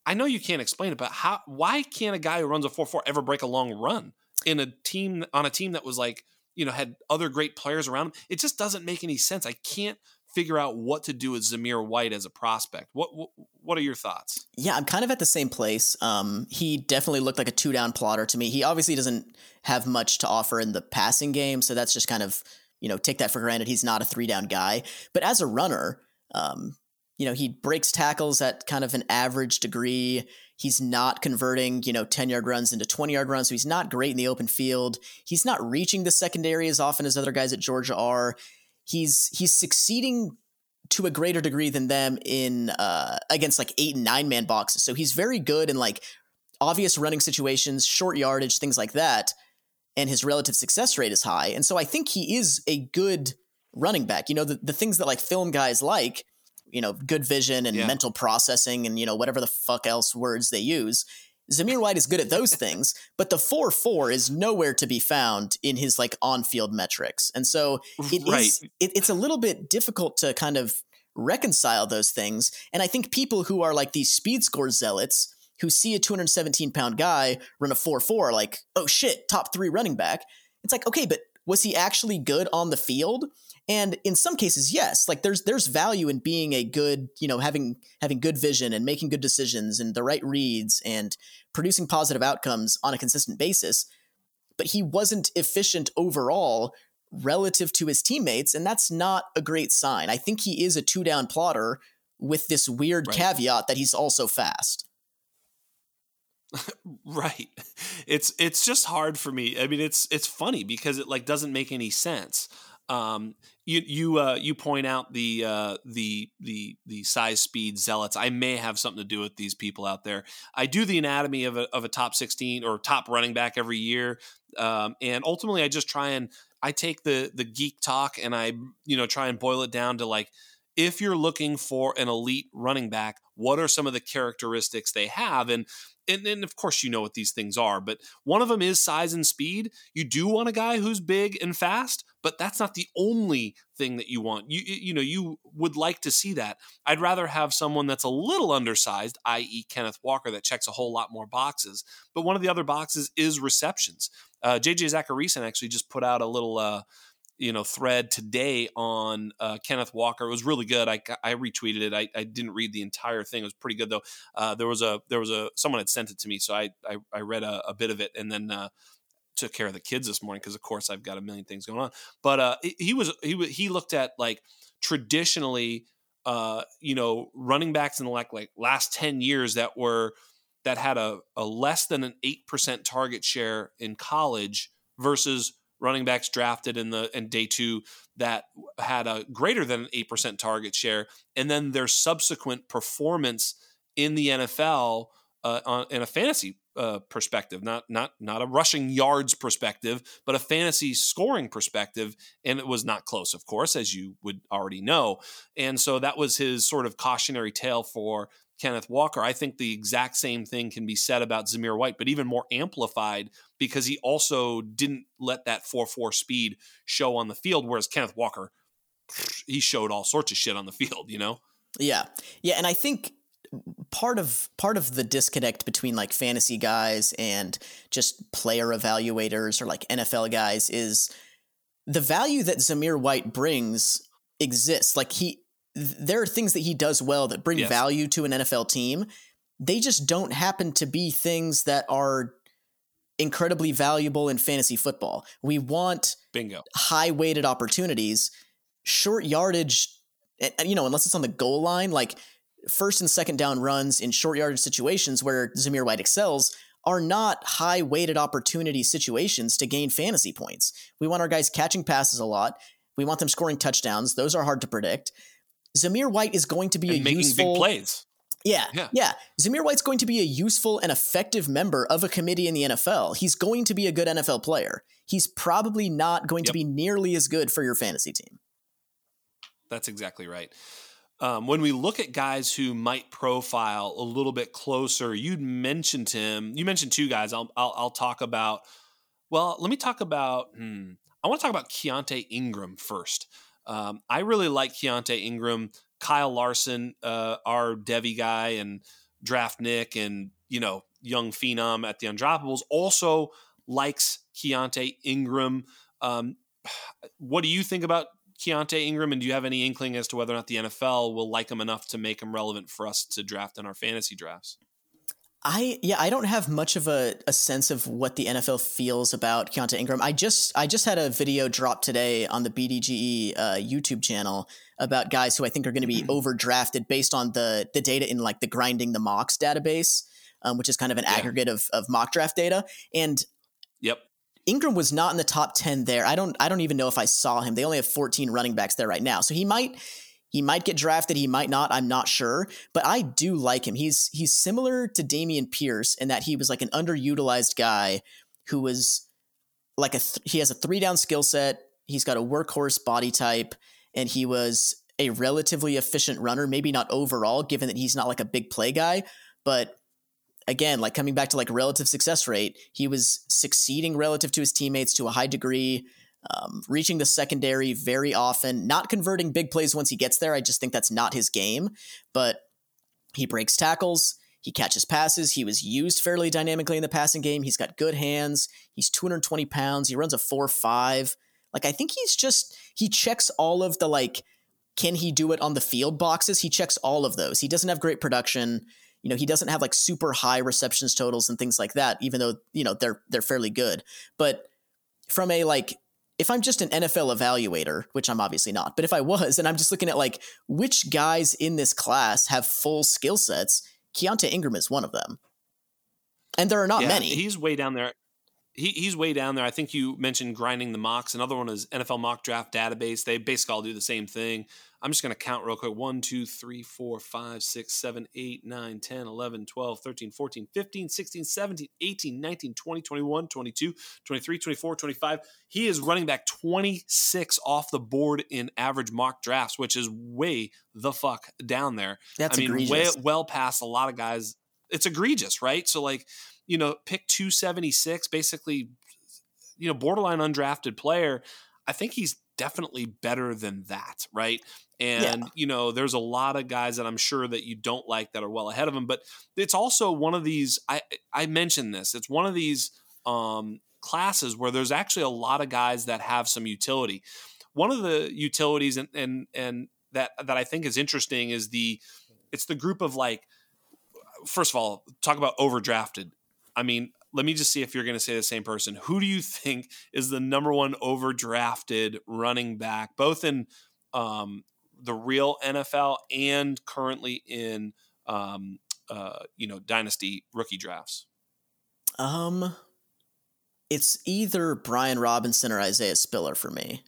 I know you can't explain it, but how? Why can't a guy who runs a four four ever break a long run in a team on a team that was like you know had other great players around him? It just doesn't make any sense. I can't figure out what to do with Zamir White as a prospect. What what, what are your thoughts? Yeah, I'm kind of at the same place. Um, he definitely looked like a two down plotter to me. He obviously doesn't have much to offer in the passing game, so that's just kind of you know take that for granted. He's not a three down guy, but as a runner, um, you know, he breaks tackles at kind of an average degree. He's not converting, you know, 10 yard runs into 20 yard runs. So he's not great in the open field. He's not reaching the secondary as often as other guys at Georgia are. He's he's succeeding to a greater degree than them in uh, against like eight and nine man boxes. So he's very good in like obvious running situations, short yardage, things like that. And his relative success rate is high. And so I think he is a good running back. You know, the, the things that like film guys like you know, good vision and yeah. mental processing and, you know, whatever the fuck else words they use. Zamir White is good at those things, but the 4 4 is nowhere to be found in his like on field metrics. And so it right. is, it, it's a little bit difficult to kind of reconcile those things. And I think people who are like these speed score zealots who see a 217 pound guy run a 4 4 like, oh shit, top three running back. It's like, okay, but was he actually good on the field? And in some cases, yes, like there's there's value in being a good, you know, having having good vision and making good decisions and the right reads and producing positive outcomes on a consistent basis. But he wasn't efficient overall relative to his teammates, and that's not a great sign. I think he is a two down plotter with this weird right. caveat that he's also fast. right. It's it's just hard for me. I mean, it's it's funny because it like doesn't make any sense. Um, you you uh, you point out the uh, the the the size speed zealots. I may have something to do with these people out there. I do the anatomy of a of a top sixteen or top running back every year, um, and ultimately I just try and I take the the geek talk and I you know try and boil it down to like if you're looking for an elite running back, what are some of the characteristics they have? And and, and of course you know what these things are, but one of them is size and speed. You do want a guy who's big and fast, but that's not the only thing that you want. You you know you would like to see that. I'd rather have someone that's a little undersized, i.e., Kenneth Walker, that checks a whole lot more boxes. But one of the other boxes is receptions. Uh, JJ Zachariason actually just put out a little. Uh, you know thread today on uh, Kenneth Walker. It was really good. I, I retweeted it. I, I didn't read the entire thing. It was pretty good though. Uh, there was a there was a someone had sent it to me, so I I, I read a, a, bit of it and then uh, took care of the kids this morning because of course I've got a million things going on. But uh, he was he he looked at like traditionally, uh, you know, running backs in the like like last ten years that were that had a, a less than an eight percent target share in college versus running backs drafted in the in day two that had a greater than an eight percent target share, and then their subsequent performance in the NFL uh, on, in a fantasy uh, perspective, not not not a rushing yards perspective, but a fantasy scoring perspective, and it was not close, of course, as you would already know. And so that was his sort of cautionary tale for Kenneth Walker. I think the exact same thing can be said about Zamir White, but even more amplified because he also didn't let that 4 4 speed show on the field, whereas Kenneth Walker, he showed all sorts of shit on the field, you know? Yeah. Yeah. And I think part of part of the disconnect between like fantasy guys and just player evaluators or like NFL guys is the value that Zamir White brings exists. Like he there are things that he does well that bring yes. value to an NFL team. They just don't happen to be things that are incredibly valuable in fantasy football. We want bingo high weighted opportunities, short yardage, you know, unless it's on the goal line, like first and second down runs in short yardage situations where Zamir White excels are not high weighted opportunity situations to gain fantasy points. We want our guys catching passes a lot. We want them scoring touchdowns. Those are hard to predict. Zamir White is going to be and a making useful big plays. Yeah, yeah, yeah. Zamir White's going to be a useful and effective member of a committee in the NFL. He's going to be a good NFL player. He's probably not going yep. to be nearly as good for your fantasy team. That's exactly right. Um, when we look at guys who might profile a little bit closer, you mentioned him. You mentioned two guys. I'll I'll, I'll talk about. Well, let me talk about. Hmm, I want to talk about Keaontay Ingram first. Um, I really like Keaontay Ingram, Kyle Larson, uh, our Devy guy, and Draft Nick, and you know, young phenom at the Undroppables also likes Keaontay Ingram. Um, what do you think about Keaontay Ingram, and do you have any inkling as to whether or not the NFL will like him enough to make him relevant for us to draft in our fantasy drafts? I yeah, I don't have much of a, a sense of what the NFL feels about Keaontay Ingram. I just I just had a video drop today on the BDGE uh, YouTube channel about guys who I think are going to be mm-hmm. overdrafted based on the the data in like the grinding the mocks database, um, which is kind of an yeah. aggregate of of mock draft data. And Ingram was not in the top ten there. I don't I don't even know if I saw him. They only have 14 running backs there right now, so he might he might get drafted, he might not, I'm not sure, but I do like him. He's he's similar to Dameon Pierce in that he was like an underutilized guy who was like a th- he has a three down skill set, he's got a workhorse body type and he was a relatively efficient runner, maybe not overall given that he's not like a big play guy, but again, like coming back to like relative success rate, he was succeeding relative to his teammates to a high degree, um, reaching the secondary very often, not converting big plays once he gets there. I just think that's not his game, but he breaks tackles. He catches passes. He was used fairly dynamically in the passing game. He's got good hands. He's 220 pounds. He runs a 4 5. Like, I think he's just, he checks all of the like, can he do it on the field boxes? He checks all of those. He doesn't have great production. You know, he doesn't have like super high receptions totals and things like that, even though, you know, they're they're fairly good. But from a like if I'm just an NFL evaluator, which I'm obviously not, but if I was and I'm just looking at like which guys in this class have full skill sets, Keaontay Ingram is one of them. And there are not yeah, many. He's way down there. He, he's way down there. I think you mentioned grinding the mocks. Another one is NFL mock draft database. They basically all do the same thing. I'm just going to count real quick 1, 2, 3, 4, 5, 6, 7, 8, 9, 10, 11, 12, 13, 14, 15, 16, 17, 18, 19, 20, 21, 22, 23, 24, 25. He is running back 26 off the board in average mock drafts, which is way the fuck down there. That's I mean, egregious. way well past a lot of guys. It's egregious, right? So, like, you know, pick 276, basically, you know, borderline undrafted player. I think he's definitely better than that, right? And, yeah. you know, there's a lot of guys that I'm sure that you don't like that are well ahead of him, but it's also one of these I I mentioned this. It's one of these um classes where there's actually a lot of guys that have some utility. One of the utilities and and and that that I think is interesting is the it's the group of like first of all, talk about overdrafted. I mean, let me just see if you're going to say the same person. Who do you think is the number one overdrafted running back, both in um, the real NFL and currently in um, uh, you know dynasty rookie drafts? Um, it's either Brian Robinson or Isaiah Spiller for me.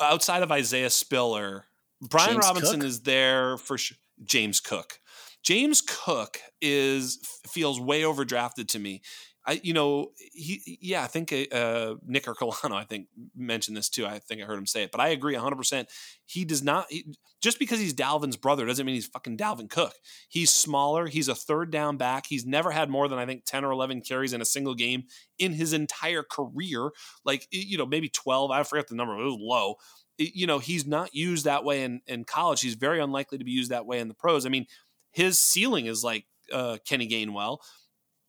Outside of Isaiah Spiller, Brian James Robinson Cook? is there for sure. James Cook. James Cook is feels way overdrafted to me. I, you know, he, yeah, I think uh, Nick Ercolano, I think mentioned this too. I think I heard him say it, but I agree 100. percent He does not he, just because he's Dalvin's brother doesn't mean he's fucking Dalvin Cook. He's smaller. He's a third down back. He's never had more than I think 10 or 11 carries in a single game in his entire career. Like you know, maybe 12. I forget the number. It was low. It, you know, he's not used that way in in college. He's very unlikely to be used that way in the pros. I mean, his ceiling is like uh, Kenny Gainwell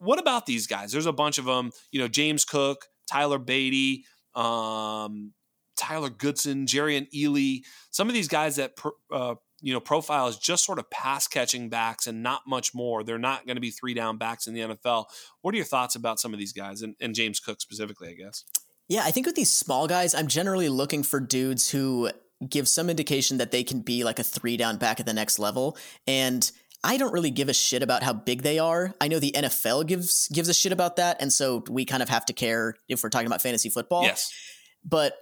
what about these guys? There's a bunch of them. You know, James Cook, Tyler Badie, um, Tyler Goodson, Jerrion Ealy. Some of these guys that uh, you know profile is just sort of pass catching backs and not much more. They're not going to be three down backs in the NFL. What are your thoughts about some of these guys and, and James Cook specifically? I guess. Yeah, I think with these small guys, I'm generally looking for dudes who give some indication that they can be like a three down back at the next level. And I don't really give a shit about how big they are. I know the NFL gives gives a shit about that, and so we kind of have to care if we're talking about fantasy football. Yes. But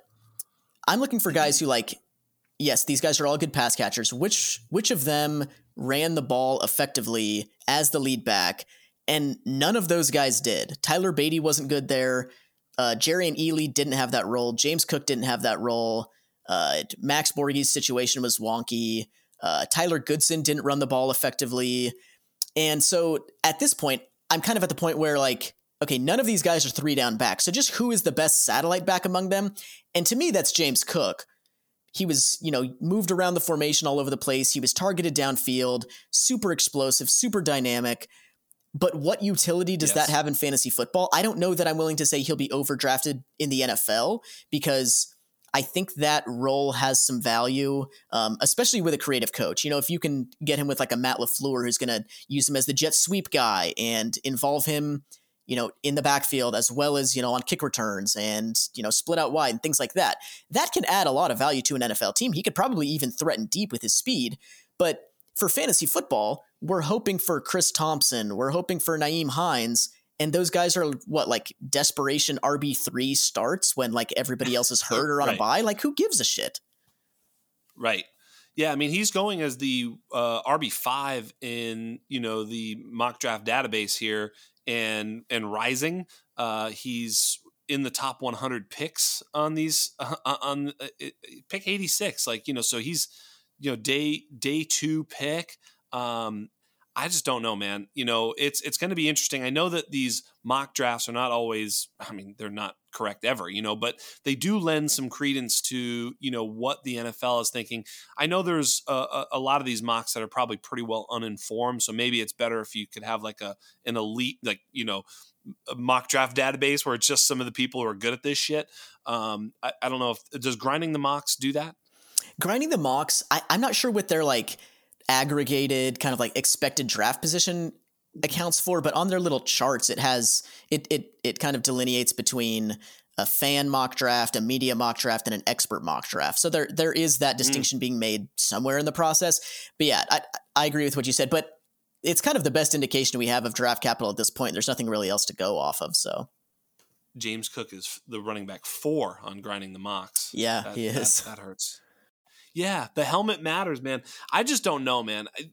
I'm looking for guys who like yes, these guys are all good pass catchers. Which which of them ran the ball effectively as the lead back? And none of those guys did. Tyler Badie wasn't good there. Uh, and Ealy didn't have that role. James Cook didn't have that role. Uh, Max Borghi's situation was wonky. Uh, Tyler Goodson didn't run the ball effectively. And so at this point, I'm kind of at the point where, like, okay, none of these guys are three down backs. So just who is the best satellite back among them? And to me, that's James Cook. He was, you know, moved around the formation all over the place. He was targeted downfield, super explosive, super dynamic. But what utility does Yes. that have in fantasy football? I don't know that I'm willing to say he'll be overdrafted in the NFL because I think that role has some value, um, especially with a creative coach. You know, if you can get him with like a Matt LaFleur who's going to use him as the jet sweep guy and involve him, you know, in the backfield as well as, you know, on kick returns and, you know, split out wide and things like that, that can add a lot of value to an NFL team. He could probably even threaten deep with his speed. But for fantasy football, we're hoping for Chris Thompson, we're hoping for Nyheim Hines, and those guys are what like desperation RB three starts when like everybody else is hurt or on a buy. Like who gives a shit? Right. Yeah, I mean he's going as the uh, RB five in you know the mock draft database here, and and rising. Uh, he's in the top 100 picks on these uh, on uh, uh, pick 86. Like you know, so he's you know day day two pick. Um, I just don't know, man. You know, it's it's going to be interesting. I know that these mock drafts are not always. I mean, they're not correct ever, you know, but they do lend some credence to you know what the NFL is thinking. I know there's a, a lot of these mocks that are probably pretty well uninformed, so maybe it's better if you could have like a an elite, like you know, mock draft database where it's just some of the people who are good at this shit. Um, I, I don't know if does grinding the mocks do that. Grinding the mocks, I, I'm not sure what they're like aggregated kind of like expected draft position accounts for, but on their little charts, it has it it it kind of delineates between a fan mock draft, a media mock draft, and an expert mock draft. So there there is that mm. distinction mm. being made somewhere in the process. But yeah, I I agree with what you said, but it's kind of the best indication we have of draft capital at this point. There's nothing really else to go off of. So James Cook is the running back four on grinding the mocks. Yeah, that, he is. That, that hurts. Yeah, the helmet matters, man. I just don't know, man. I,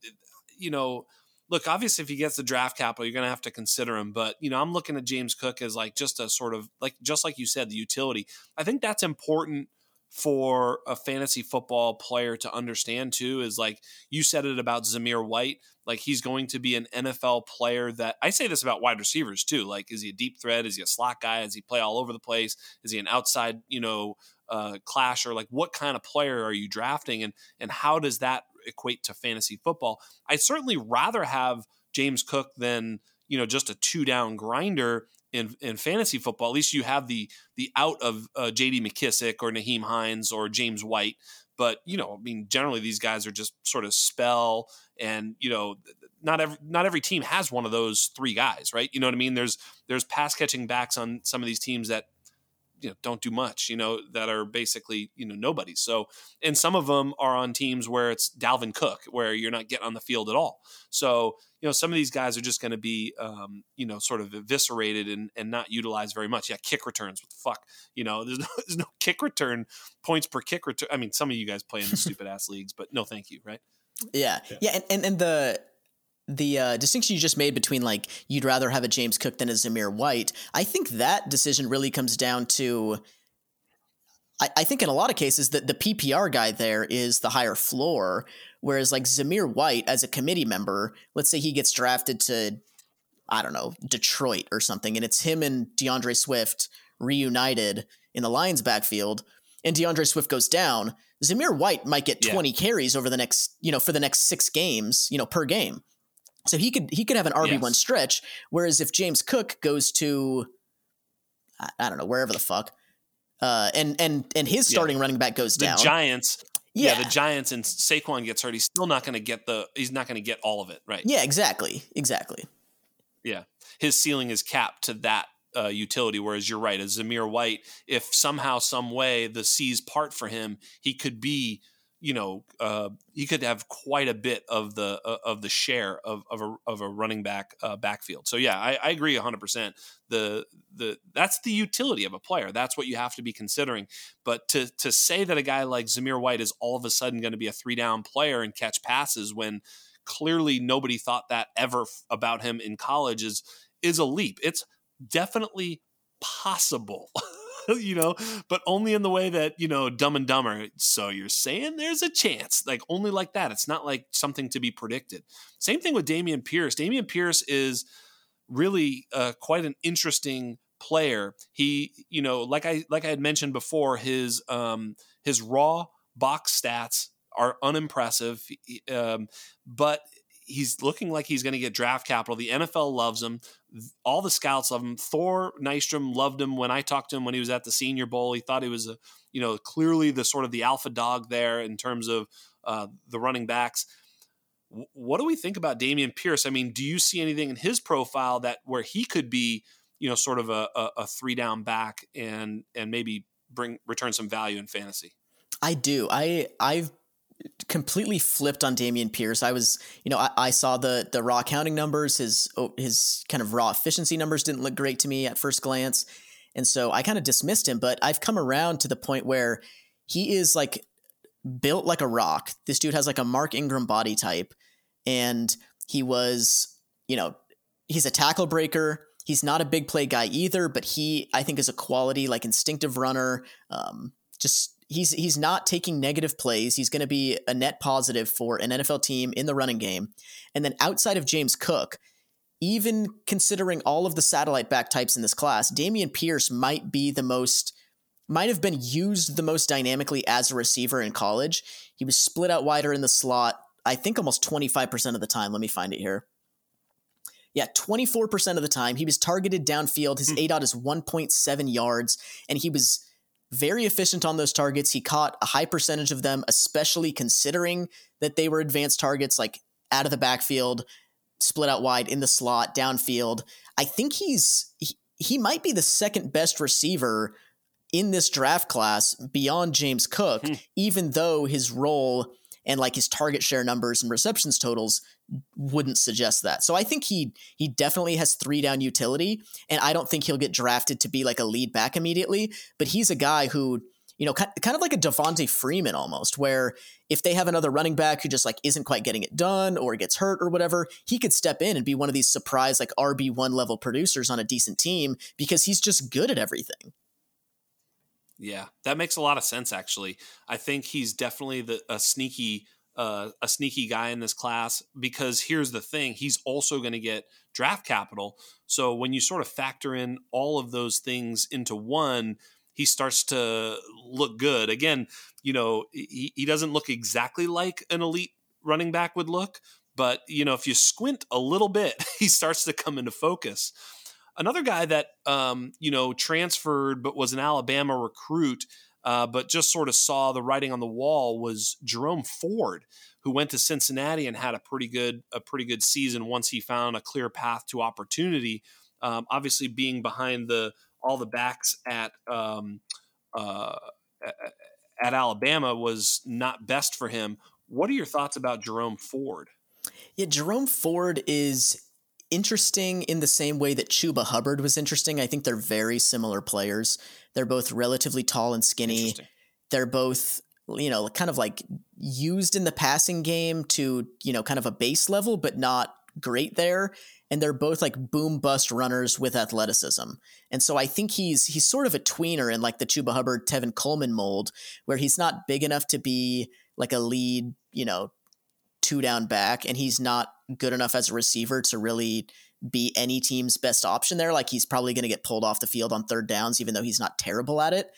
you know, look, obviously, if he gets the draft capital, you're going to have to consider him. But you know, I'm looking at James Cook as like just a sort of like just like you said, the utility. I think that's important for a fantasy football player to understand too. Is like you said it about Zamir White. Like he's going to be an NFL player that I say this about wide receivers too. Like, is he a deep threat? Is he a slot guy? Does he play all over the place? Is he an outside, you know, uh, clash or like what kind of player are you drafting and and how does that equate to fantasy football? I'd certainly rather have James Cook than you know just a two down grinder in in fantasy football. At least you have the the out of uh, J.D. McKissic or Nyheim Hines or James White. But you know, I mean, generally these guys are just sort of spell, and you know, not every not every team has one of those three guys, right? You know what I mean? There's there's pass catching backs on some of these teams that you know don't do much you know that are basically you know nobody. So and some of them are on teams where it's Dalvin Cook where you're not getting on the field at all. So you know some of these guys are just going to be um, you know sort of eviscerated and, and not utilized very much. Yeah kick returns what the fuck? You know there's no, there's no kick return points per kick return I mean some of you guys play in the stupid ass leagues but no thank you right? Yeah yeah, yeah and, and, and the the uh, distinction you just made between like you'd rather have a James Cook than a Zamir White, I think that decision really comes down to. I, I think in a lot of cases that the PPR guy there is the higher floor, whereas like Zamir White as a committee member, let's say he gets drafted to, I don't know, Detroit or something, and it's him and D'Andre Swift reunited in the Lions backfield, and D'Andre Swift goes down. Zamir White might get 20 yeah. carries over the next, you know, for the next six games, you know, per game. So he could he could have an RB one yes. stretch. Whereas if James Cook goes to I, I don't know wherever the fuck, uh, and and and his starting yeah. running back goes down. the down. Giants. Yeah. yeah. the Giants and Saquon gets hurt. He's still not going to get the. He's not going to get all of it, right? Yeah, exactly, exactly. Yeah, his ceiling is capped to that uh, utility. Whereas you're right, as Zamir White, if somehow, some way the seas part for him, he could be you know, uh, he could have quite a bit of the uh, of the share of of a, of a running back uh, backfield. So yeah, I, I agree hundred percent. The the that's the utility of a player. That's what you have to be considering. But to to say that a guy like Zamir White is all of a sudden going to be a three down player and catch passes when clearly nobody thought that ever about him in college is is a leap. It's definitely possible. you know, but only in the way that, you know, dumb and dumber. So you're saying there's a chance, like only like that. It's not like something to be predicted. Same thing with Dameon Pierce. Dameon Pierce is really uh, quite an interesting player. He, you know, like I like I had mentioned before, his um his raw box stats are unimpressive, um, but he's looking like he's going to get draft capital. The NFL loves him. All the scouts love him. Thor Nystrom loved him when I talked to him when he was at the Senior Bowl. He thought he was a, you know, clearly the sort of the alpha dog there in terms of uh, the running backs. what do we think about Dameon Pierce? I mean, do you see anything in his profile that where he could be, you know, sort of a, a, a three down back and and maybe bring return some value in fantasy? I do. I I've completely flipped on Dameon Pierce. I was, you know, I, I, saw the the raw counting numbers. His oh, his kind of raw efficiency numbers didn't look great to me at first glance, and so I kind of dismissed him. But I've come around to the point where he is like built like a rock. This dude has like a Mark Ingram body type, and he was, you know, he's a tackle breaker. He's not a big play guy either, but he I think is a quality like instinctive runner. Um, just he's he's not taking negative plays. He's going to be a net positive for an NFL team in the running game. And then outside of James Cook, even considering all of the satellite back types in this class, Dameon Pierce might be the most might have been used the most dynamically as a receiver in college. He was split out wider in the slot, I think almost 25% of the time. Let me find it here. Yeah, 24% of the time. He was targeted downfield. His mm. ADOT is 1.7 yards, and he was very efficient on those targets. He caught a high percentage of them, especially considering that they were advanced targets, like out of the backfield, split out wide in the slot, downfield. I think he's he, he might be the second best receiver in this draft class beyond James Cook, hmm. even though his role and like his target share numbers and receptions totals wouldn't suggest that. So I think he he definitely has three down utility, and I don't think he'll get drafted to be like a lead back immediately. But he's a guy who you know kind of like a Devonta Freeman almost, where if they have another running back who just like isn't quite getting it done or gets hurt or whatever, he could step in and be one of these surprise like RB one level producers on a decent team because he's just good at everything. Yeah, that makes a lot of sense. Actually, I think he's definitely the a sneaky uh, a sneaky guy in this class because here's the thing he's also going to get draft capital. So when you sort of factor in all of those things into one, he starts to look good. Again, you know, he, he doesn't look exactly like an elite running back would look, but you know, if you squint a little bit, he starts to come into focus. Another guy that um, you know transferred but was an Alabama recruit uh, but just sort of saw the writing on the wall was Jerome Ford, who went to Cincinnati and had a pretty good a pretty good season once he found a clear path to opportunity. Um, obviously, being behind the all the backs at um, uh, at Alabama was not best for him. What are your thoughts about Jerome Ford? Yeah, Jerome Ford is interesting in the same way that Chuba Hubbard was interesting. I think they're very similar players. They're both relatively tall and skinny. They're both, you know, kind of like used in the passing game to, you know, kind of a base level, but not great there. And they're both like boom bust runners with athleticism. And so I think he's he's sort of a tweener in like the Chuba Hubbard Tevin Coleman mold, where he's not big enough to be like a lead, you know, two down back, and he's not good enough as a receiver to really be any team's best option there. Like he's probably going to get pulled off the field on third downs, even though he's not terrible at it.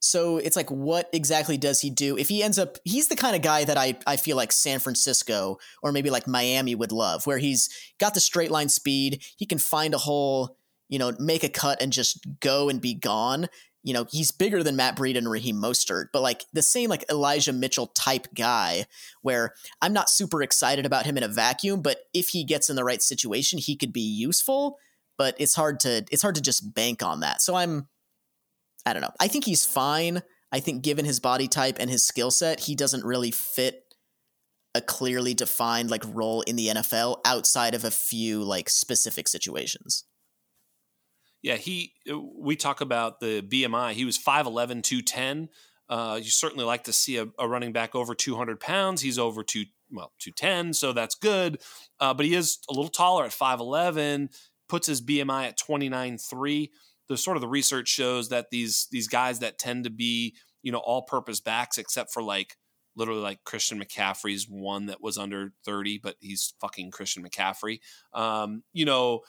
So it's like, what exactly does he do? If he ends up, he's the kind of guy that I, I feel like San Francisco or maybe like Miami would love, where he's got the straight line speed. He can find a hole, you know, make a cut and just go and be gone you know, he's bigger than Matt Breida and Raheem Mostert, but like the same like Elijah Mitchell type guy where I'm not super excited about him in a vacuum, but if he gets in the right situation, he could be useful, but it's hard to it's hard to just bank on that. So I'm I don't know. I think he's fine. I think given his body type and his skill set, he doesn't really fit a clearly defined like role in the NFL outside of a few like specific situations. Yeah, he. Uh, we talk about the BMI. He was 5'11", 210. Uh, you certainly like to see a, a, running back over 200 pounds. He's over two, well, 210, so that's good. Uh, but he is a little taller at 5'11", puts his BMI at 29.3. The sort of the research shows that these these guys that tend to be, you know, all-purpose backs, except for like literally like Christian McCaffrey's one that was under 30, but he's fucking Christian McCaffrey. Um, you know,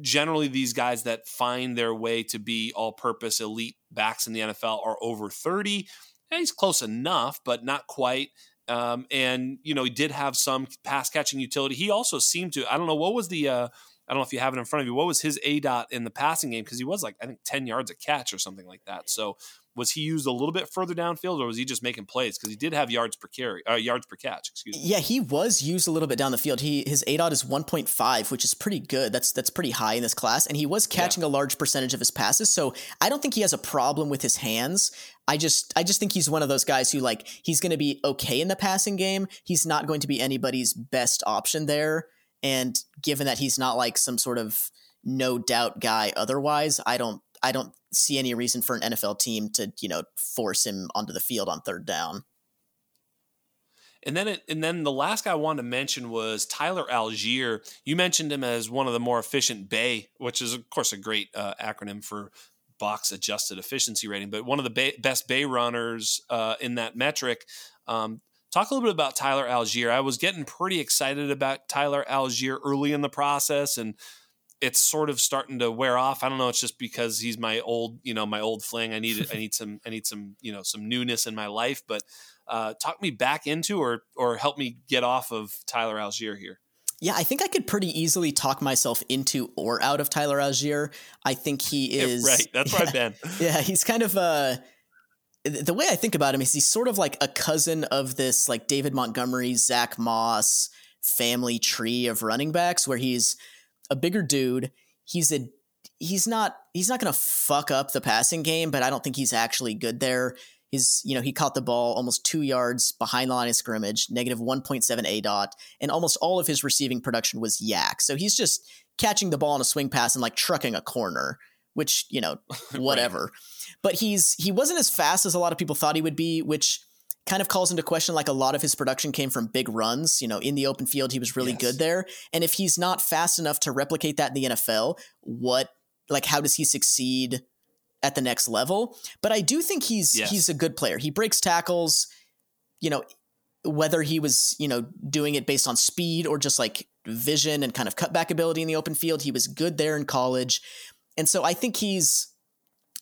generally these guys that find their way to be all-purpose elite backs in the NFL are over 30. Yeah, he's close enough, but not quite. Um, and you know, he did have some pass catching utility. He also seemed to. I don't know what was the. Uh, I don't know if you have it in front of you. What was his A dot in the passing game? Because he was like I think ten yards a catch or something like that. So was he used a little bit further downfield, or was he just making plays? Because he did have yards per carry, uh, yards per catch. Excuse me. Yeah, he was used a little bit down the field. He his ADOT is one point five, which is pretty good. That's that's pretty high in this class, and he was catching yeah. a large percentage of his passes. So I don't think he has a problem with his hands. I just I just think he's one of those guys who like he's going to be okay in the passing game. He's not going to be anybody's best option there. And given that he's not like some sort of no doubt guy otherwise, I don't I don't see any reason for an NFL team to, you know, force him onto the field on third down. And then, it, and then the last guy I wanted to mention was Tyler Allgeier. You mentioned him as one of the more efficient Bay, which is of course a great uh, acronym for box adjusted efficiency rating, but one of the ba- best bay runners uh, in that metric. Um, talk a little bit about Tyler Allgeier. I was getting pretty excited about Tyler Allgeier early in the process, and it's sort of starting to wear off. I don't know. It's just because he's my old, you know, my old fling. I need, I need some, I need some, you know, some newness in my life. But uh, talk me back into, or or help me get off of Tyler Allgeier here. Yeah, I think I could pretty easily talk myself into or out of Tyler Allgeier. I think he is yeah, right. That's yeah, Ben. Yeah, he's kind of uh the way I think about him is he's sort of like a cousin of this like David Montgomery, Zach Moss family tree of running backs, where he's a bigger dude. He's a he's not he's not gonna fuck up the passing game, but I don't think he's actually good there. His, you know, he caught the ball almost two yards behind the line of scrimmage, negative 1.7 A dot, and almost all of his receiving production was YAC. So he's just catching the ball on a swing pass and like trucking a corner, which, you know, whatever. right. But he's he wasn't as fast as a lot of people thought he would be, which kind of calls into question like a lot of his production came from big runs. You know, in the open field, he was really yes. good there. And if he's not fast enough to replicate that in the NFL, what like how does he succeed at the next level. But I do think he's yes. he's a good player. He breaks tackles, you know, whether he was, you know, doing it based on speed or just like vision and kind of cutback ability in the open field, he was good there in college. And so I think he's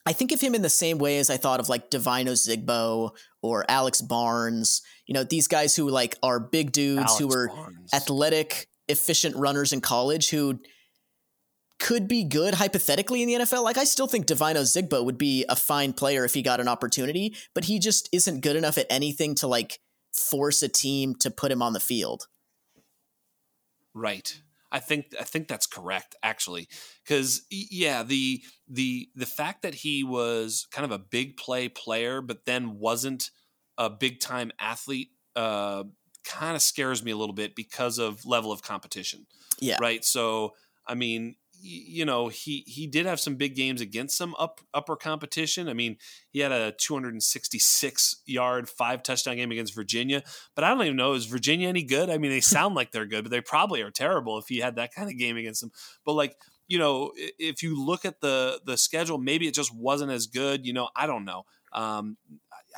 I think of him in the same way as I thought of like Devine Ozigbo or Alex Barnes, you know, these guys who like are big dudes Alex who are Barnes. athletic, efficient runners in college who could be good hypothetically in the NFL. Like I still think Devine Ozigbo would be a fine player if he got an opportunity, but he just isn't good enough at anything to like force a team to put him on the field. Right. I think I think that's correct actually cuz yeah, the the the fact that he was kind of a big play player but then wasn't a big time athlete uh kind of scares me a little bit because of level of competition. Yeah. Right? So I mean, you know he he did have some big games against some up upper competition. I mean, he had a 266 yard five touchdown game against Virginia, but I don't even know is Virginia any good? I mean, they sound like they're good, but they probably are terrible if he had that kind of game against them. But like you know, if you look at the the schedule, maybe it just wasn't as good. You know, I don't know. Um,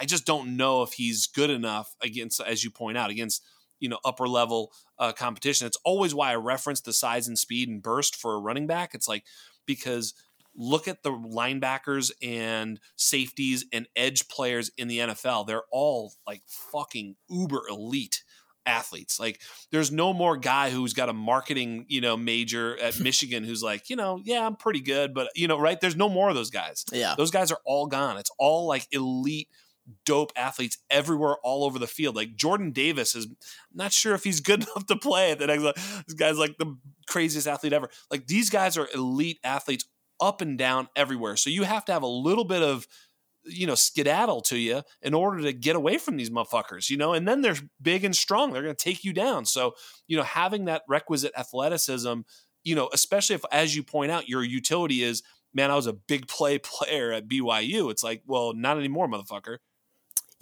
I just don't know if he's good enough against, as you point out, against you know upper level uh, competition. It's always why I reference the size and speed and burst for a running back. It's like because look at the linebackers and safeties and edge players in the NFL. They're all like fucking uber elite athletes. Like there's no more guy who's got a marketing, you know, major at Michigan who's like, you know, yeah, I'm pretty good, but you know, right? There's no more of those guys. Yeah. Those guys are all gone. It's all like elite dope athletes everywhere all over the field. Like Jordan Davis is not sure if he's good enough to play at the next level. This guy's like the craziest athlete ever. Like these guys are elite athletes up and down everywhere. So you have to have a little bit of you know skedaddle to you in order to get away from these motherfuckers you know and then they're big and strong they're going to take you down so you know having that requisite athleticism you know especially if as you point out your utility is man i was a big play player at byu it's like well not anymore motherfucker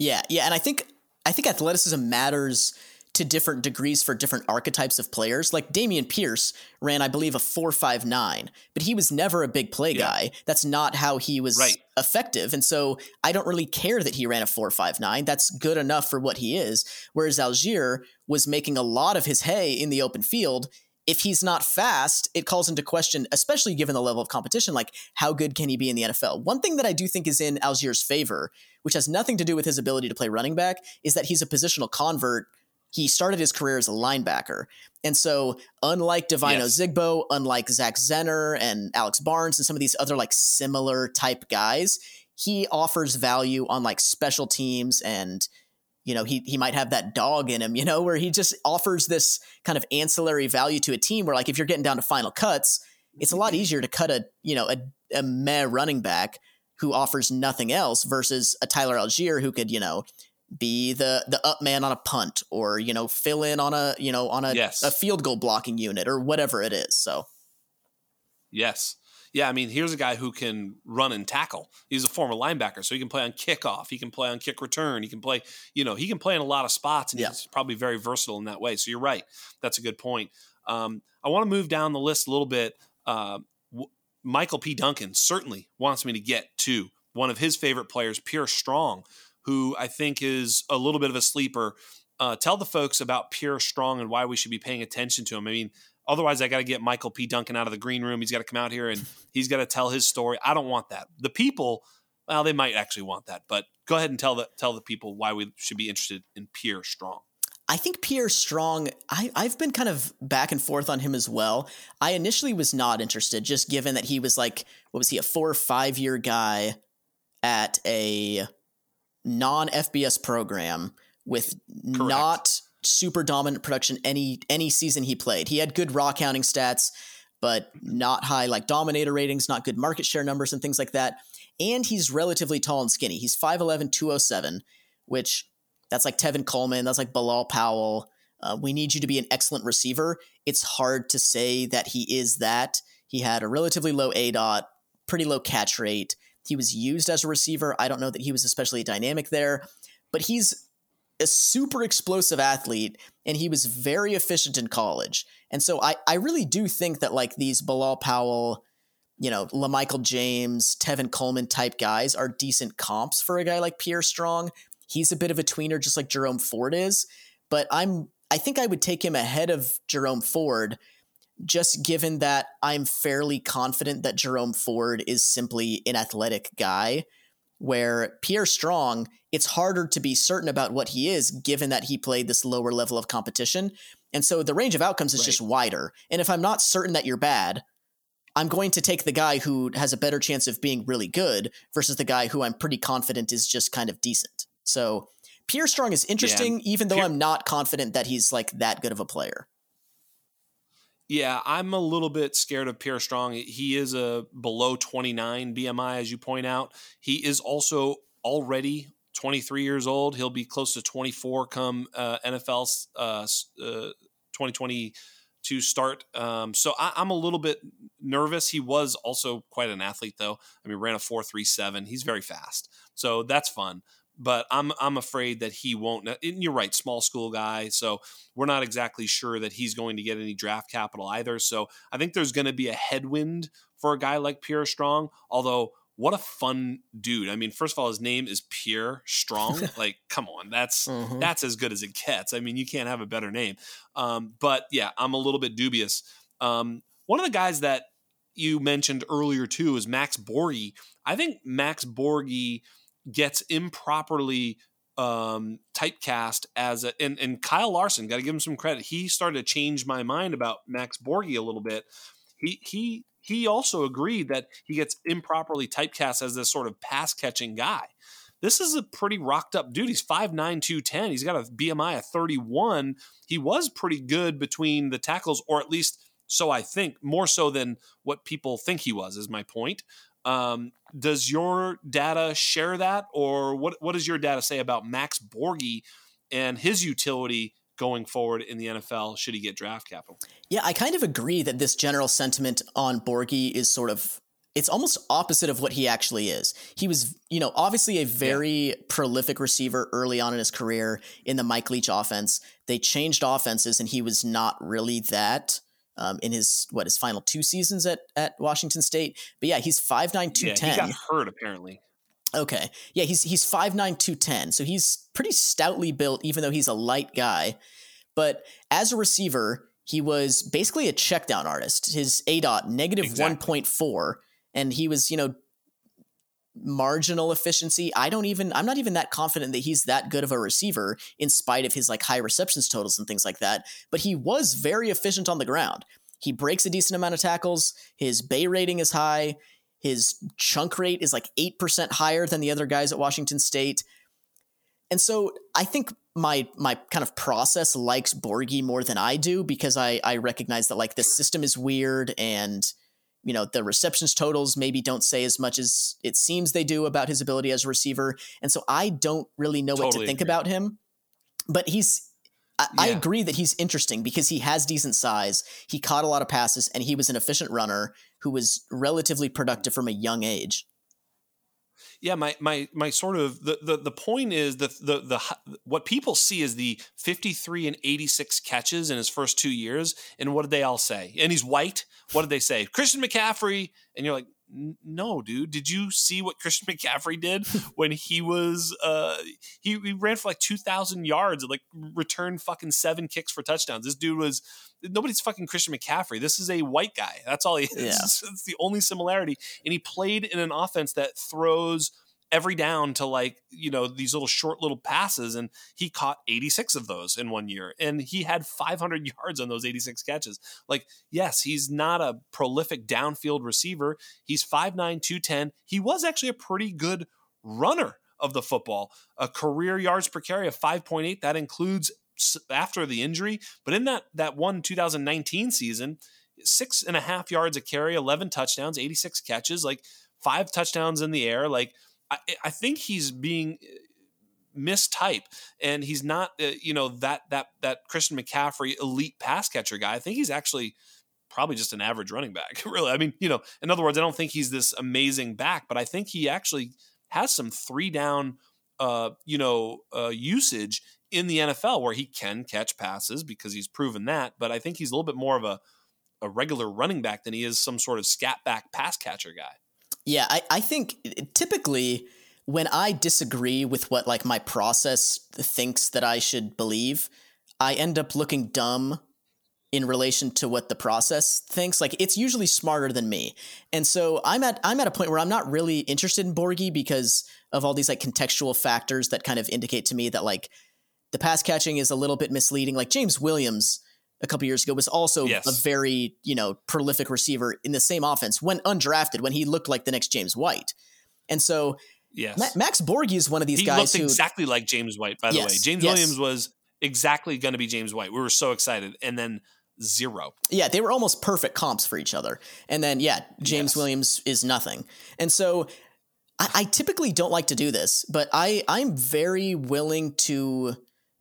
yeah, yeah, and I think I think athleticism matters to different degrees for different archetypes of players. Like Dameon Pierce ran, I believe, a four five nine, but he was never a big play yeah. guy. That's not how he was right. effective. And so I don't really care that he ran a four five nine. That's good enough for what he is. Whereas Allgeier was making a lot of his hay in the open field. If he's not fast, it calls into question, especially given the level of competition, like how good can he be in the NFL? One thing that I do think is in Allgeier's favor which has nothing to do with his ability to play running back, is that he's a positional convert. He started his career as a linebacker. And so, unlike Devine yes. Ozigbo, unlike Zach Zenner and Alex Barnes and some of these other like similar type guys, he offers value on like special teams and you know, he he might have that dog in him, you know, where he just offers this kind of ancillary value to a team where like if you're getting down to final cuts, it's a lot mm-hmm. easier to cut a, you know, a, a meh running back who offers nothing else versus a Tyler Allgeier who could, you know, be the the up man on a punt or you know fill in on a you know on a, yes. a field goal blocking unit or whatever it is. So, yes, yeah. I mean, here's a guy who can run and tackle. He's a former linebacker, so he can play on kickoff. He can play on kick return. He can play, you know, he can play in a lot of spots, and yeah. he's probably very versatile in that way. So you're right. That's a good point. Um, I want to move down the list a little bit. Uh, Michael P. Duncan certainly wants me to get to one of his favorite players, Pierre Strong, who I think is a little bit of a sleeper. Uh, tell the folks about Pierre Strong and why we should be paying attention to him. I mean, otherwise, I got to get Michael P. Duncan out of the green room. He's got to come out here and he's got to tell his story. I don't want that. The people, well, they might actually want that, but go ahead and tell the tell the people why we should be interested in Pierre Strong. I think Pierre Strong, I, I've been kind of back and forth on him as well. I initially was not interested, just given that he was like, what was he, a four or five year guy at a non FBS program with Correct. not super dominant production any any season he played. He had good raw counting stats, but not high like dominator ratings, not good market share numbers and things like that. And he's relatively tall and skinny. He's 5'11, 207, which that's like Tevin Coleman. That's like Bilal Powell. Uh, we need you to be an excellent receiver. It's hard to say that he is that. He had a relatively low A dot, pretty low catch rate. He was used as a receiver. I don't know that he was especially dynamic there, but he's a super explosive athlete and he was very efficient in college. And so I, I really do think that like these Bilal Powell, you know, LaMichael James, Tevin Coleman type guys are decent comps for a guy like Pierre Strong. He's a bit of a tweener, just like Jerome Ford is. But I'm I think I would take him ahead of Jerome Ford, just given that I'm fairly confident that Jerome Ford is simply an athletic guy. Where Pierre Strong, it's harder to be certain about what he is, given that he played this lower level of competition. And so the range of outcomes is right. just wider. And if I'm not certain that you're bad, I'm going to take the guy who has a better chance of being really good versus the guy who I'm pretty confident is just kind of decent. So Pierre Strong is interesting, yeah. even though I'm not confident that he's like that good of a player. Yeah, I'm a little bit scared of Pierre Strong. He is a below 29 BMI, as you point out. He is also already 23 years old. He'll be close to 24 come uh, NFL uh, uh, 2022 start. Um, so I, am a little bit nervous. He was also quite an athlete, though. I mean, ran a 4.37. He's very fast, so that's fun but I'm I'm afraid that he won't. And you're right, small school guy, so we're not exactly sure that he's going to get any draft capital either. So I think there's going to be a headwind for a guy like Pierre Strong. Although, what a fun dude! I mean, first of all, his name is Pierre Strong. like, come on, that's mm-hmm. that's as good as it gets. I mean, you can't have a better name. Um, but yeah, I'm a little bit dubious. Um, one of the guys that you mentioned earlier too is Max Borghi. I think Max Borghi gets improperly um, typecast as a and, and Kyle Larson, got to give him some credit. He started to change my mind about Max Borghi a little bit. He he he also agreed that he gets improperly typecast as this sort of pass catching guy. This is a pretty rocked up dude. He's 5'9, 210. He's got a BMI of 31. He was pretty good between the tackles, or at least so I think, more so than what people think he was, is my point. Um, does your data share that, or what? What does your data say about Max Borghi and his utility going forward in the NFL? Should he get draft capital? Yeah, I kind of agree that this general sentiment on Borghi is sort of it's almost opposite of what he actually is. He was, you know, obviously a very yeah. prolific receiver early on in his career in the Mike Leach offense. They changed offenses and he was not really that um, in his what his final two seasons at at Washington State. But yeah, he's five nine two ten. Yeah, he got hurt apparently. Okay, yeah, he's he's five nine two ten, so he's pretty stoutly built, even though he's a light guy. But as a receiver, he was basically a checkdown artist. His A dot negative exactly. one point four, and he was you know marginal efficiency. I don't even I'm not even that confident that he's that good of a receiver in spite of his like high receptions totals and things like that, but he was very efficient on the ground. He breaks a decent amount of tackles, his bay rating is high, his chunk rate is like 8% higher than the other guys at Washington State. And so I think my my kind of process likes Borghi more than I do because I I recognize that like this system is weird and you know the receptions totals maybe don't say as much as it seems they do about his ability as a receiver and so i don't really know totally what to think agree. about him but he's I, yeah. I, agree that he's interesting because he has decent size he caught a lot of passes and he was an efficient runner who was relatively productive from a young age Yeah, my my my sort of the the, the point is the, the the what people see is the 53 and 86 catches in his first 2 years and what did they all say? And he's white. What did they say? Christian McCaffrey and you're like no, dude. Did you see what Christian McCaffrey did when he was uh he, he ran for like two thousand yards and like returned fucking seven kicks for touchdowns. This dude was nobody's fucking Christian McCaffrey. This is a white guy. That's all he is. Yeah. It's the only similarity. And he played in an offense that throws every down to like you know these little short little passes and he caught 86 of those in one year and he had 500 yards on those 86 catches. Like yes he's not a prolific downfield receiver. He's 5'9 210 he was actually a pretty good runner of the football. A career yards per carry of 5.8 that includes after the injury but in that that one 2019 season six and a half yards a carry 11 touchdowns 86 catches like five touchdowns in the air like I, I think he's being uh, mistype and he's not uh, you know that that that Christian McCaffrey elite pass catcher guy. I think he's actually probably just an average running back. really. I mean, you know, in other words, I don't think he's this amazing back, but I think he actually has some three down uh, you know, uh, usage in the NFL where he can catch passes because he's proven that, but I think he's a little bit more of a a regular running back than he is some sort of scat back pass catcher guy. Yeah, I, I think typically when I disagree with what like my process thinks that I should believe, I end up looking dumb in relation to what the process thinks. Like it's usually smarter than me. And so I'm at I'm at a point where I'm not really interested in Borghi because of all these like contextual factors that kind of indicate to me that like the pass catching is a little bit misleading. Like James Williams a couple years ago was also yes. a very you know prolific receiver in the same offense when undrafted when he looked like the next James White, and so yes, Ma- Max Borghi is one of these he guys looked who exactly like James White. By the yes, way, James yes. Williams was exactly going to be James White. We were so excited, and then zero. Yeah, they were almost perfect comps for each other, and then yeah, James Williams is nothing, and so. I, I typically don't like to do this, but I I'm very willing to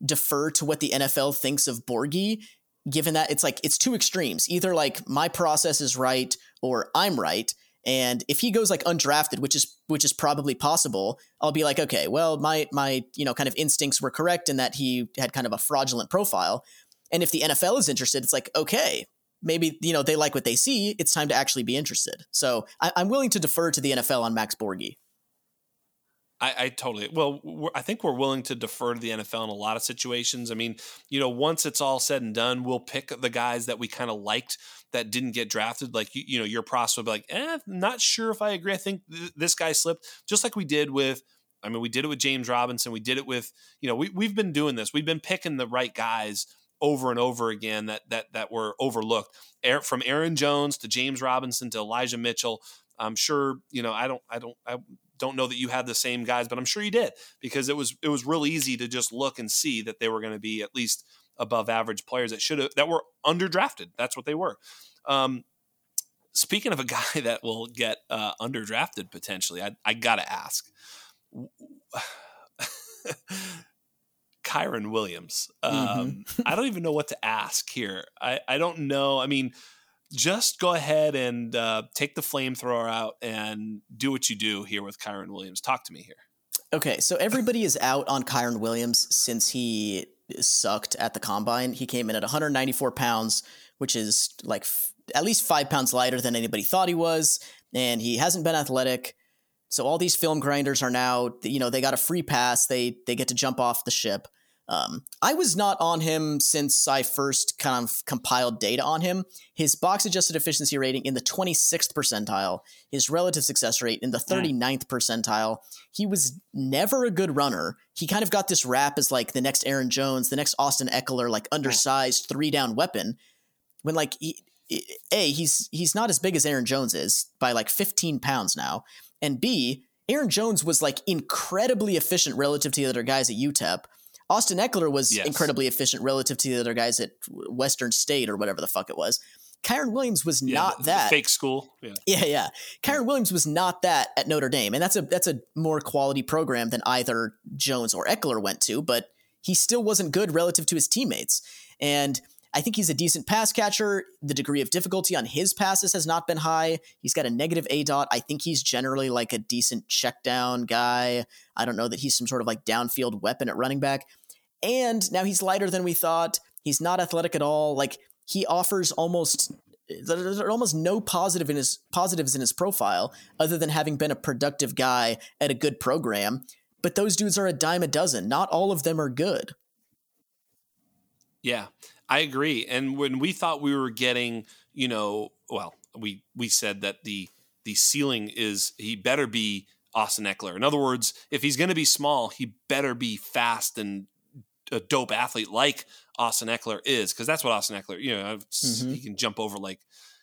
defer to what the NFL thinks of Borghi given that it's like it's two extremes. Either like my process is right or i'm right and if he goes like undrafted which is which is probably possible i'll be like okay well my my you know kind of instincts were correct in that he had kind of a fraudulent profile. And if the nfl is interested it's like okay maybe you know they like what they see. It's time to actually be interested. So I, am willing to defer to the nfl on max borghi I, I totally well. I think we're willing to defer to the NFL in a lot of situations. I mean, you know, once it's all said and done, we'll pick the guys that we kind of liked that didn't get drafted. Like you, you know, your process will be like, eh, not sure if I agree. I think th- this guy slipped, just like we did with. I mean, we did it with James Robinson. We did it with, you know, we we've been doing this. We've been picking the right guys over and over again that that that were overlooked. From Aaron Jones to James Robinson to Elijah Mitchell. I'm sure, you know, I don't, I don't, I don't know that you had the same guys, but I'm sure you did because it was it was real easy to just look and see that they were going to be at least above average players that should have that were underdrafted. That's what they were. Um, speaking of a guy that will get uh, underdrafted potentially, I, I gotta ask. Kyren Williams. Mm-hmm. Um, mm-hmm. I don't even know what to ask here. I, I don't know. I mean, just go ahead and uh, take the flamethrower out and do what you do here with Kyren Williams. Talk to me here. Okay, so everybody is out on Kyren Williams since he sucked at the combine. He came in at 194 pounds, which is like f- at least five pounds lighter than anybody thought he was, and he hasn't been athletic. So all these film grinders are now, you know, they got a free pass. They they get to jump off the ship. Um, I was not on him since I first kind of compiled data on him. His box adjusted efficiency rating in the 26th percentile, his relative success rate in the 39th hmm. percentile. He was never a good runner. He kind of got this rap as like the next Aaron Jones, the next Austin Ekeler, like hmm. undersized three down weapon. When like he, a he's he's not as big as Aaron Jones is by like 15 pounds now, and b Aaron Jones was like incredibly efficient relative to the other guys at UTEP Austin Ekeler was yes. incredibly efficient relative to the other guys at Western State or whatever the fuck it was. Kyren Williams was yeah, not that fake school. Yeah, yeah, yeah. Kyren Williams was not that at Notre Dame, and that's a that's a more quality program than either Jones or Ekeler went to. But he still wasn't good relative to his teammates. And I think he's a decent pass catcher. The degree of difficulty on his passes has not been high. He's got a negative A dot. I think he's generally like a decent check down guy. I don't know that he's some sort of like downfield weapon at running back. And now he's lighter than we thought. He's not athletic at all. Like he offers almost there's almost no positive in his positives in his profile other than having been a productive guy at a good program. But those dudes are a dime a dozen. Not all of them are good. Yeah, I agree. And when we thought we were getting, you know, well, we we said that the the ceiling is he better be Austin Ekeler. In other words, if he's going to be small, he better be fast and a dope athlete like Austin Ekeler is, because that's what Austin Ekeler, you know, mm-hmm. he can jump over like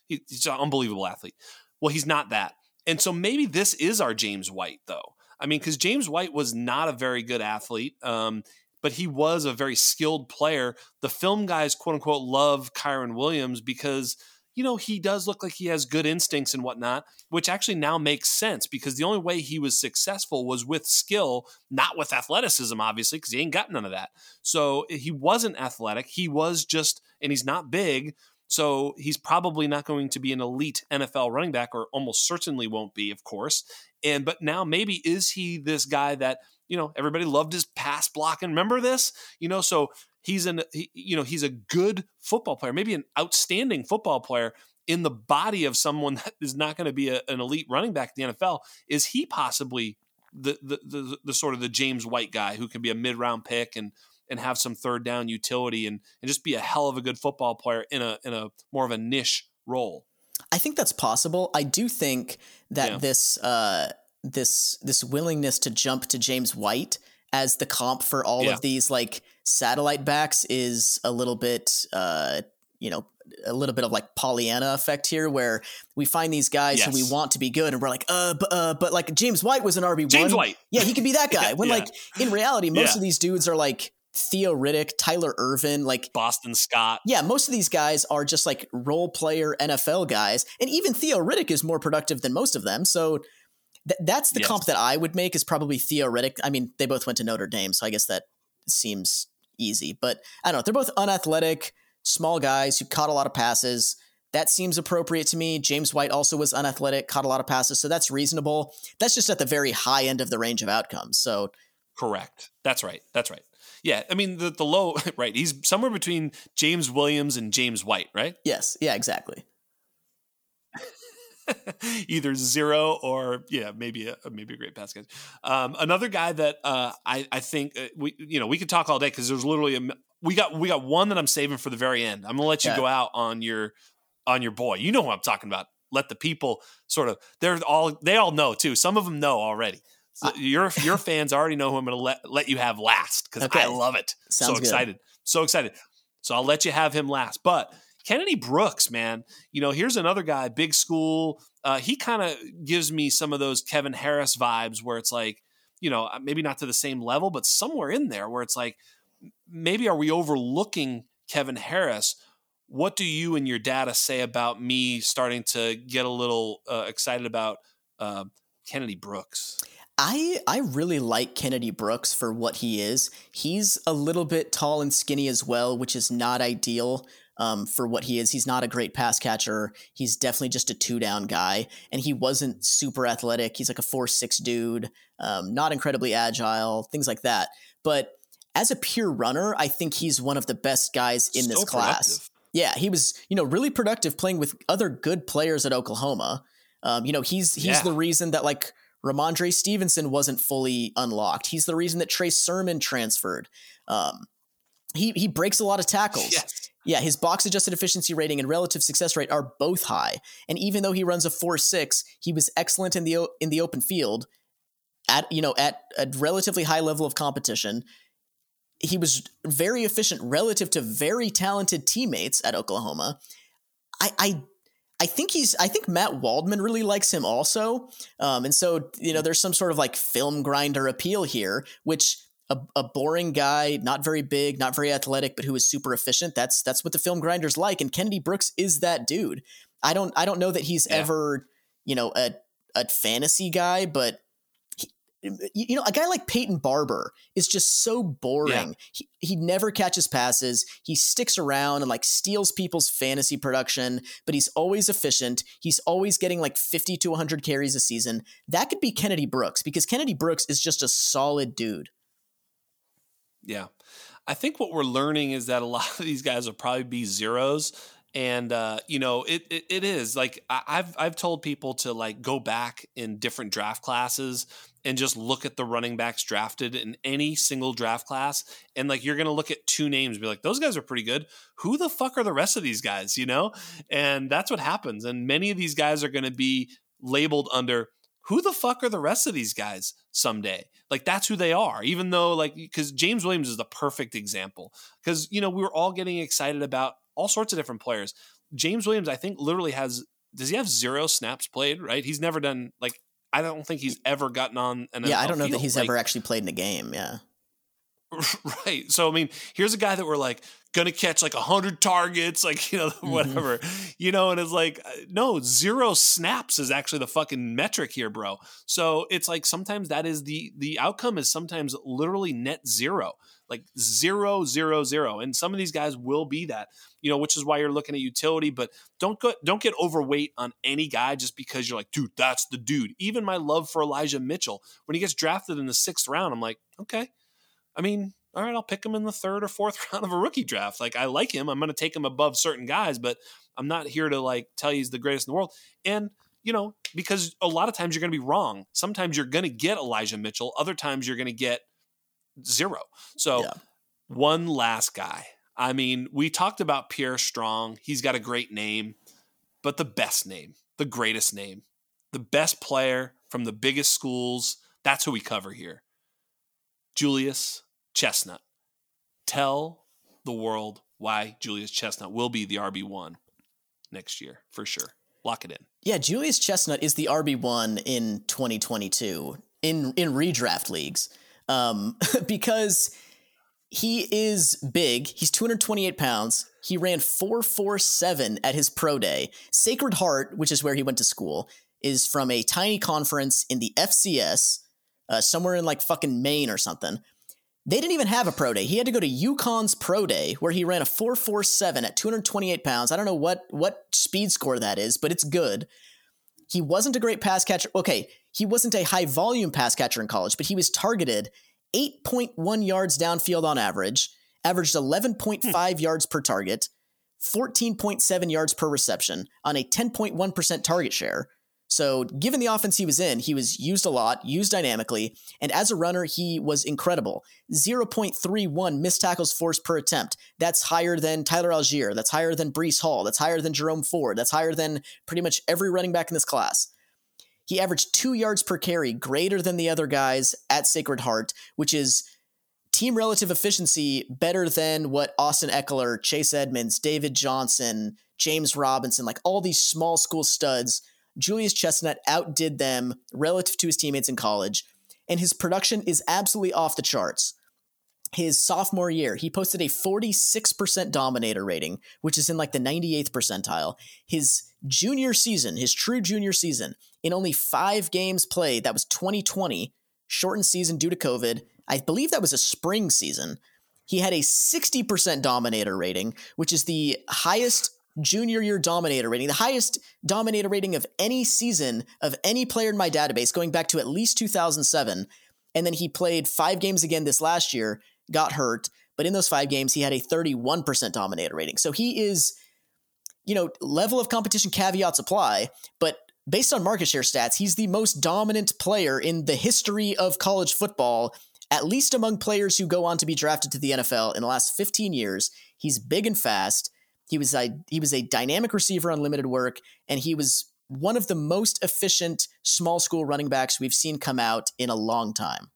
he's an unbelievable athlete. Well, he's not that. And so maybe this is our James White, though. I mean, because James White was not a very good athlete, um, but he was a very skilled player. The film guys, quote unquote, love Kyren Williams because – you know, he does look like he has good instincts and whatnot, which actually now makes sense because the only way he was successful was with skill, not with athleticism, obviously, because he ain't got none of that. So he wasn't athletic. He was just, and he's not big. So he's probably not going to be an elite NFL running back, or almost certainly won't be, of course. And but now maybe is he this guy that you know everybody loved his pass blocking? Remember this? You know, so he's an he, you know he's a good football player, maybe an outstanding football player in the body of someone that is not going to be a, an elite running back in the NFL. Is he possibly the, the the the sort of the James White guy who can be a mid round pick and and have some third down utility and and just be a hell of a good football player in a in a more of a niche role? I think that's possible. I do think that yeah. this uh, this this willingness to jump to James White as the comp for all yeah. of these like satellite backs is a little bit uh you know a little bit of like Pollyanna effect here, where we find these guys yes. who we want to be good, and we're like, uh, but, uh, but like James White was an RB one. James White, yeah, he could be that guy. When yeah. like in reality, most yeah. of these dudes are like Theo Riddick, Tyler Ervin, like Boston Scott. Yeah, most of these guys are just like role player NFL guys, and even Theo Riddick is more productive than most of them. So th- that's the yes. comp that I would make is probably Theo Riddick. I mean, they both went to Notre Dame, so I guess that seems easy. But I don't know. They're both unathletic, small guys who caught a lot of passes. That seems appropriate to me. James White also was unathletic, caught a lot of passes, so that's reasonable. That's just at the very high end of the range of outcomes. So correct. That's right. That's right. Yeah, I mean the the low right. He's somewhere between James Williams and James White, right? Yes. Yeah. Exactly. either zero or yeah, maybe a maybe a great pass catch. Um, another guy that uh, I I think uh, we you know we could talk all day because there's literally a we got we got one that I'm saving for the very end. I'm gonna let you yeah. go out on your on your boy. You know who I'm talking about. Let the people sort of they're all they all know too. Some of them know already. So uh, your your fans already know who I'm going to let let you have last because okay. I love it. Sounds so excited, good. so excited. So I'll let you have him last. But Kennedy Brooks, man, you know, here's another guy, big school. Uh, he kind of gives me some of those Kevin Harris vibes where it's like, you know, uh, maybe not to the same level, but somewhere in there where it's like, maybe are we overlooking Kevin Harris? What do you and your data say about me starting to get a little uh, excited about uh, Kennedy Brooks? I I really like Kennedy Brooks for what he is. He's a little bit tall and skinny as well, which is not ideal um, for what he is. He's not a great pass catcher. He's definitely just a two down guy, and he wasn't super athletic. He's like a four six dude, um, not incredibly agile, things like that. But as a pure runner, I think he's one of the best guys in this class. Productive. Yeah, he was you know really productive playing with other good players at Oklahoma. Um, you know he's he's yeah. the reason that like Rhamondre Stevenson wasn't fully unlocked. He's the reason that Trey Sermon transferred. Um, he he breaks a lot of tackles. Yes. Yeah, his box adjusted efficiency rating and relative success rate are both high. And even though he runs a 4.6, he was excellent in the in the open field at you know at a relatively high level of competition. He was very efficient relative to very talented teammates at Oklahoma. I I I think he's. I think Matt Waldman really likes him also, um, and so you know, there's some sort of like film grinder appeal here, which a, a boring guy, not very big, not very athletic, but who is super efficient. That's that's what the film grinders like, and Kennedy Brooks is that dude. I don't I don't know that he's yeah. ever you know a a fantasy guy, but he, you know, a guy like Peyton Barber is just so boring. Yeah. He, he never catches passes. He sticks around and like steals people's fantasy production, but he's always efficient. He's always getting like 50 to 100 carries a season. That could be Kennedy Brooks because Kennedy Brooks is just a solid dude. Yeah. I think what we're learning is that a lot of these guys will probably be zeros and uh, you know it, it, it is like I, have I've told people to like go back in different draft classes and just look at the running backs drafted in any single draft class and like you're gonna look at two names be like those guys are pretty good. Who the fuck are the rest of these guys? You know? And that's what happens and many of these guys are gonna be labeled under who the fuck are the rest of these guys someday like that's who they are even though like because james williams is the perfect example because you know we were all getting excited about all sorts of different players. James Williams, I think, literally has. Does he have zero snaps played? Right, he's never done like. I don't think he's ever gotten on an. Yeah, NFL I don't know field. that he's like, ever actually played in a game. Yeah. Right. So I mean, here's a guy that we're like gonna catch like a hundred targets, like you know mm-hmm. whatever, mm-hmm. you know, and it's like uh, no zero snaps is actually the fucking metric here, bro. So it's like sometimes that is the the outcome is sometimes literally net zero like zero, zero, zero. And some of these guys will be that, you know, which is why you're looking at utility. But don't go, don't get overweight on any guy just because you're like, dude, that's the dude. Even my love for Elijah Mitchell, when he gets drafted in the sixth round, I'm like, okay. I mean, all right, I'll pick him in the third or fourth round of a rookie draft. Like I like him. I'm going to take him above certain guys, but I'm not here to like tell you he's the greatest in the world. And you know, because a lot of times you're going to be wrong. Sometimes you're going to get Elijah Mitchell. Other times you're going to get zero. So yeah. one last guy. I mean, we talked about Pierre Strong. He's got a great name, but the best name, the greatest name, the best player from the biggest schools. That's who we cover here. Julius Chestnut. Tell the world why Julius Chestnut will be the RB1 next year for sure. Lock it in. Yeah, Julius Chestnut is the RB1 in 2022 in in redraft leagues um, because he is big. He's 228 pounds. He ran 447 at his pro day. Sacred Heart, which is where he went to school, is from a tiny conference in the FCS, uh, somewhere in like fucking Maine or something. They didn't even have a pro day. He had to go to UConn's pro day where he ran a 447 at 228 pounds. I don't know what what speed score that is, but it's good. He wasn't a great pass catcher. Okay, he wasn't a high volume pass catcher in college, but he was targeted 8.1 yards downfield on average, averaged 11.5 hmm. yards per target, 14.7 yards per reception on a 10.1% target share. So, given the offense he was in, he was used a lot, used dynamically, and as a runner, he was incredible. 0.31 missed tackles forced per attempt. That's higher than Tyler Allgeier. That's higher than Breece Hall. That's higher than Jerome Ford. That's higher than pretty much every running back in this class. He averaged two yards per carry, greater than the other guys at Sacred Heart, which is team relative efficiency better than what Austin Ekeler, Chase Edmonds, David Johnson, James Robinson, like all these small school studs. Julius Chestnut outdid them relative to his teammates in college, and his production is absolutely off the charts. His sophomore year, he posted a 46% dominator rating, which is in like the 98th percentile. His junior season, his true junior season, in only five games played, that was 2020, shortened season due to COVID. I believe that was a spring season. He had a 60% dominator rating, which is the highest junior year dominator rating, the highest dominator rating of any season of any player in my database, going back to at least 2007. And then he played five games again this last year, got hurt, but in those five games, he had a 31% dominator rating. So he is you know, level of competition caveats apply, but based on market share stats, he's the most dominant player in the history of college football, at least among players who go on to be drafted to the NFL in the last 15 years. He's big and fast. He was a he was a dynamic receiver on limited work, and he was one of the most efficient small school running backs we've seen come out in a long time.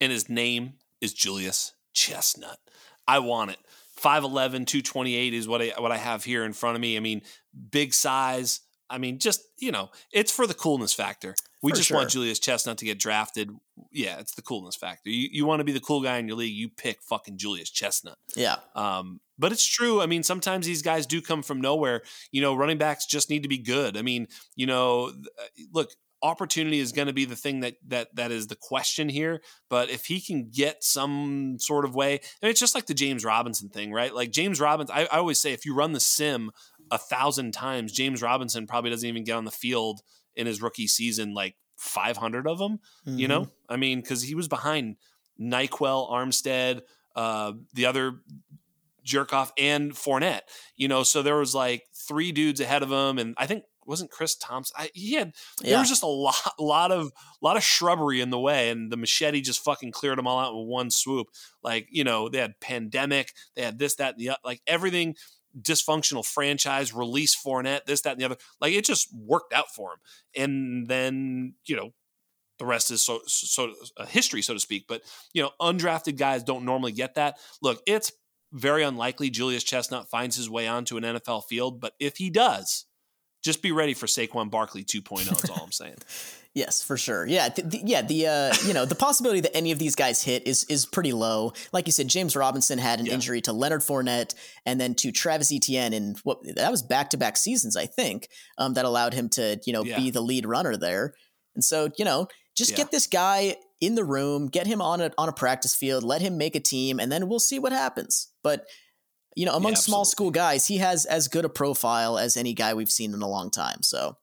And his name is Julius Chestnut. I want it. 5'11, 228 is what I what I have here in front of me. I mean, big size. I mean, just, you know, it's for the coolness factor. We for just sure. want Julius Chestnut to get drafted. Yeah, it's the coolness factor. You you want to be the cool guy in your league, you pick fucking Julius Chestnut. Yeah. Um, but it's true. I mean, sometimes these guys do come from nowhere. You know, running backs just need to be good. I mean, you know, look, opportunity is going to be the thing that that that is the question here. But if he can get some sort of way, and it's just like the James Robinson thing, right? Like James Robinson, I, I always say if you run the sim a thousand times, James Robinson probably doesn't even get on the field in his rookie season like 500 of them. Mm-hmm. You know, I mean, because he was behind Ryquell, Armstead, uh, the other jerk off, and Fournette. You know, so there was like three dudes ahead of him, and I think wasn't Chris Thompson. I, he had yeah. there was just a lot, lot of lot of shrubbery in the way, and the machete just fucking cleared them all out with one swoop. Like you know, they had pandemic, they had this, that, and the like everything dysfunctional franchise, release Fournette, this, that, and the other. Like it just worked out for him, and then you know. The rest is so so a uh, history, so to speak. But you know, undrafted guys don't normally get that. Look, it's very unlikely Julius Chestnut finds his way onto an NFL field, but if he does, just be ready for Saquon Barkley 2.0 is all I'm saying. yes, for sure. Yeah, th- th- yeah, the uh, you know, the possibility that any of these guys hit is is pretty low. Like you said James Robinson had an yeah. injury to Leonard Fournette and then to Travis Etienne and what that was back-to-back seasons, I think, um, that allowed him to, you know, yeah. be the lead runner there. And so, you know, just yeah. get this guy in the room, get him on a on a practice field, let him make a team and then we'll see what happens. But you know, among small school guys, he has as good a profile as any guy we've seen in a long time. So,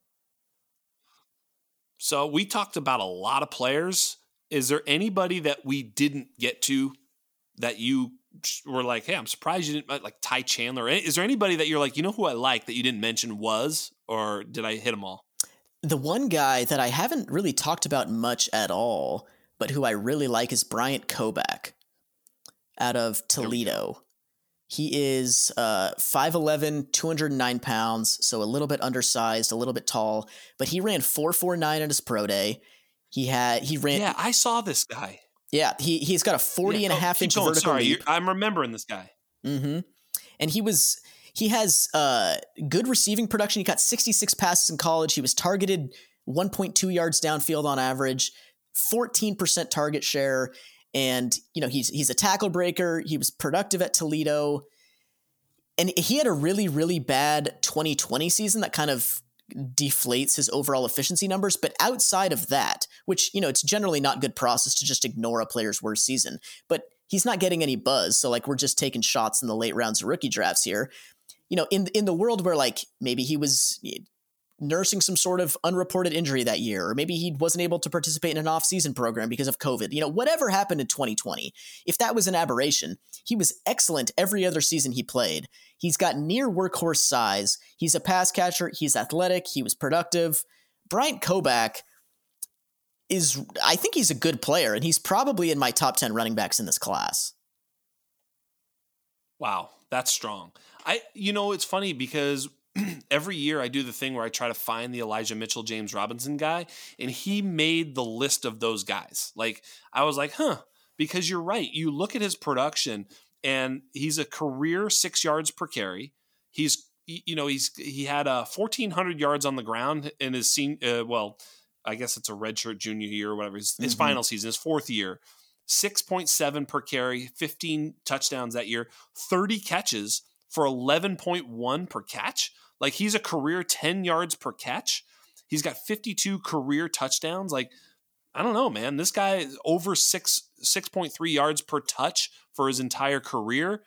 so we talked about a lot of players. Is there anybody that we didn't get to that you were like, hey, I'm surprised you didn't uh, like Ty Chandler? Is there anybody that you're like, you know, who I like that you didn't mention was, or did I hit them all? The one guy that I haven't really talked about much at all, but who I really like is Bryant Koback out of Toledo. He is uh, 5'11, 209 pounds, so a little bit undersized, a little bit tall, but he ran 449 at his pro day. He had, he ran. Yeah, I saw this guy. Yeah, he, he's got a 40 yeah, and a oh, half inch going. vertical Sorry. I'm remembering this guy. Mm-hmm. And he was, he has uh, good receiving production. He got 66 passes in college. He was targeted 1.2 yards downfield on average, 14% target share and you know he's he's a tackle breaker. He was productive at Toledo, and he had a really really bad 2020 season that kind of deflates his overall efficiency numbers. But outside of that, which you know it's generally not good process to just ignore a player's worst season, but he's not getting any buzz. So like we're just taking shots in the late rounds of rookie drafts here. You know, in in the world where like maybe he was nursing some sort of unreported injury that year, or maybe he wasn't able to participate in an off-season program because of COVID. You know, whatever happened in 2020, if that was an aberration, he was excellent every other season he played. He's got near workhorse size. He's a pass catcher. He's athletic. He was productive. Bryant Koback is, I think he's a good player, and he's probably in my top 10 running backs in this class. Wow, that's strong. I, you know, it's funny because every year I do the thing where I try to find the Elijah Mitchell, James Robinson guy, and he made the list of those guys. Like I was like, huh, because you're right. You look at his production, and he's a career six yards per carry. He's you know he's he had a uh, 1400 yards on the ground in his scene. Uh, well, I guess it's a redshirt junior year or whatever. His, his mm-hmm. final season, his fourth year. 6.7 per carry, 15 touchdowns that year, 30 catches for 11.1 per catch. Like he's a career 10 yards per catch. He's got 52 career touchdowns. Like, I don't know, man. This guy is over six 6.3 yards per touch for his entire career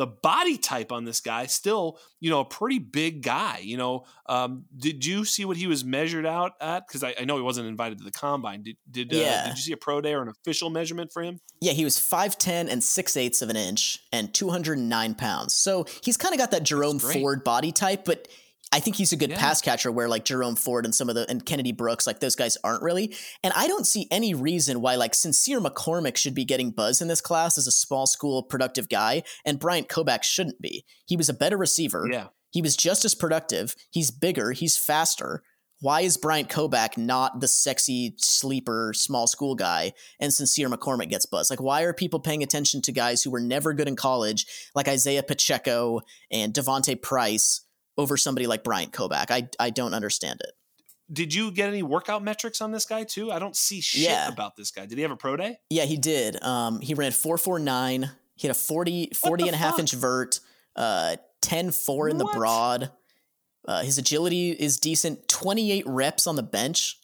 the body type on this guy still you know a pretty big guy you know um, did you see what he was measured out at? Because I, I, know he wasn't invited to the combine. Did did, uh, yeah. did you see a pro day or an official measurement for him? Yeah he was 5'10 and 6 eighths of an inch and 209 pounds. So he's kind of got that jerome ford body type but I think he's a good yeah. pass catcher where like Jerome Ford and some of the and Kennedy Brooks, like those guys aren't really. And I don't see any reason why like Sincere McCormick should be getting buzz in this class as a small school productive guy, and Bryant Koback shouldn't be. He was a better receiver. Yeah. He was just as productive. He's bigger. He's faster. Why is Bryant Koback not the sexy sleeper small school guy and Sincere McCormick gets buzz? Like, why are people paying attention to guys who were never good in college, like Isaiah Pacheco and D'Vonte Price? Over somebody like Bryant Koback. I I don't understand it. Did you get any workout metrics on this guy too? I don't see shit yeah. about this guy. Did he have a pro day? Yeah, he did. Um, he ran 449. He had a 40, 40 and a half inch vert, uh, 10 4 in what? the broad. Uh, his agility is decent. 28 reps on the bench.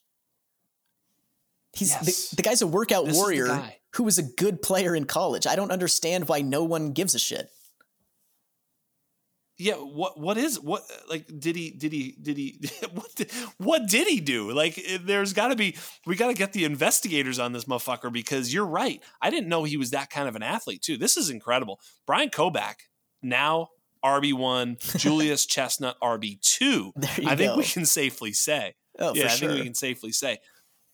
He's Yes. the, the guy's a workout This warrior who was a good player in college. I don't understand why no one gives a shit. Yeah, what what is what like did he did he did he what did, what did he do? Like eh, there's got to be we got to get the investigators on this motherfucker because you're right. I didn't know he was that kind of an athlete too. This is incredible. Brian Koback now RB1, Julius Chestnut RB2. There you I think go. we can safely say. Oh, yeah, for I sure. think we can safely say.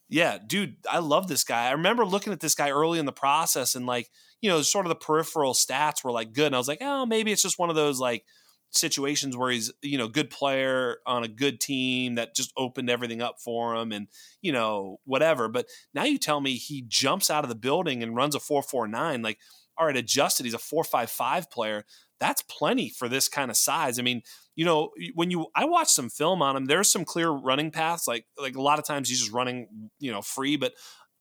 Yeah, dude, I love this guy. I remember looking at this guy early in the process and like, you know, sort of the peripheral stats were like good. And I was like, oh, maybe it's just one of those like situations where he's, you know, good player on a good team that just opened everything up for him and, you know, whatever. But now you tell me he jumps out of the building and runs a 449. Like, all right, adjusted, he's a 455 player. That's plenty for this kind of size. I mean, you know, when you I watched some film on him, there's some clear running paths. Like like a lot of times he's just running, you know, free, but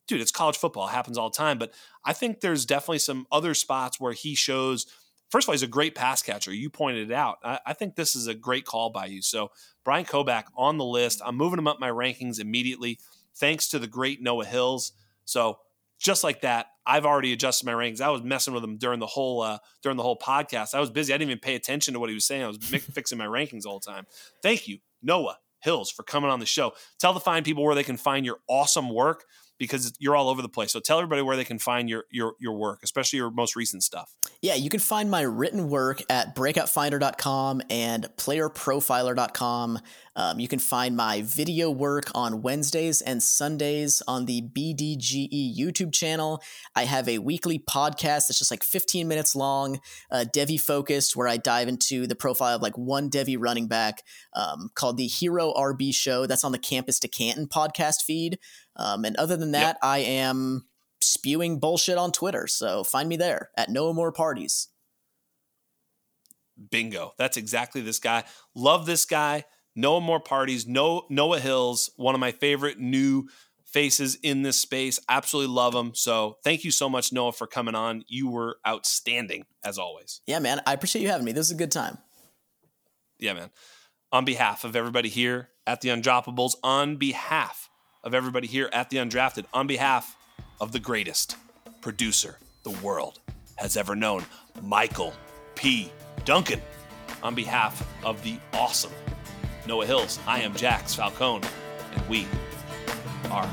dude, it's college football. It happens all the time. But I think there's definitely some other spots where he shows first of all, he's a great pass catcher. You pointed it out. I, I think this is a great call by you. So Brian Koback on the list. I'm moving him up my rankings immediately, thanks to the great Noah Hills. So just like that, I've already adjusted my rankings. I was messing with him during the whole uh, during the whole podcast. I was busy. I didn't even pay attention to what he was saying. I was fixing my rankings all the time. Thank you, Noah Hills, for coming on the show. Tell the fine people where they can find your awesome work because you're all over the place. So tell everybody where they can find your your your work, especially your most recent stuff. Yeah, you can find my written work at breakoutfinder.com and playerprofiler.com. Um, you can find my video work on Wednesdays and Sundays on the BDGE YouTube channel. I have a weekly podcast that's just like 15 minutes long, uh, Devy focused, where I dive into the profile of like one Devy running back um, called the Hero RB Show. That's on the Campus to Canton podcast feed. Um, and other than that, I am spewing bullshit on Twitter. So find me there at No More Parties. Bingo. That's exactly this guy. Love this guy. No More Parties. No Noah Hills, one of my favorite new faces in this space. Absolutely love him. So thank you so much, Noah, for coming on. You were outstanding as always. Yeah, man. I appreciate you having me. This is a good time. Yeah, man. On behalf of everybody here at the Undroppables, on behalf of everybody here at the Undrafted, on behalf of the greatest producer the world has ever known, Michael P. Duncan, on behalf of the awesome Noah Hills, I am Jax Falcone, and we are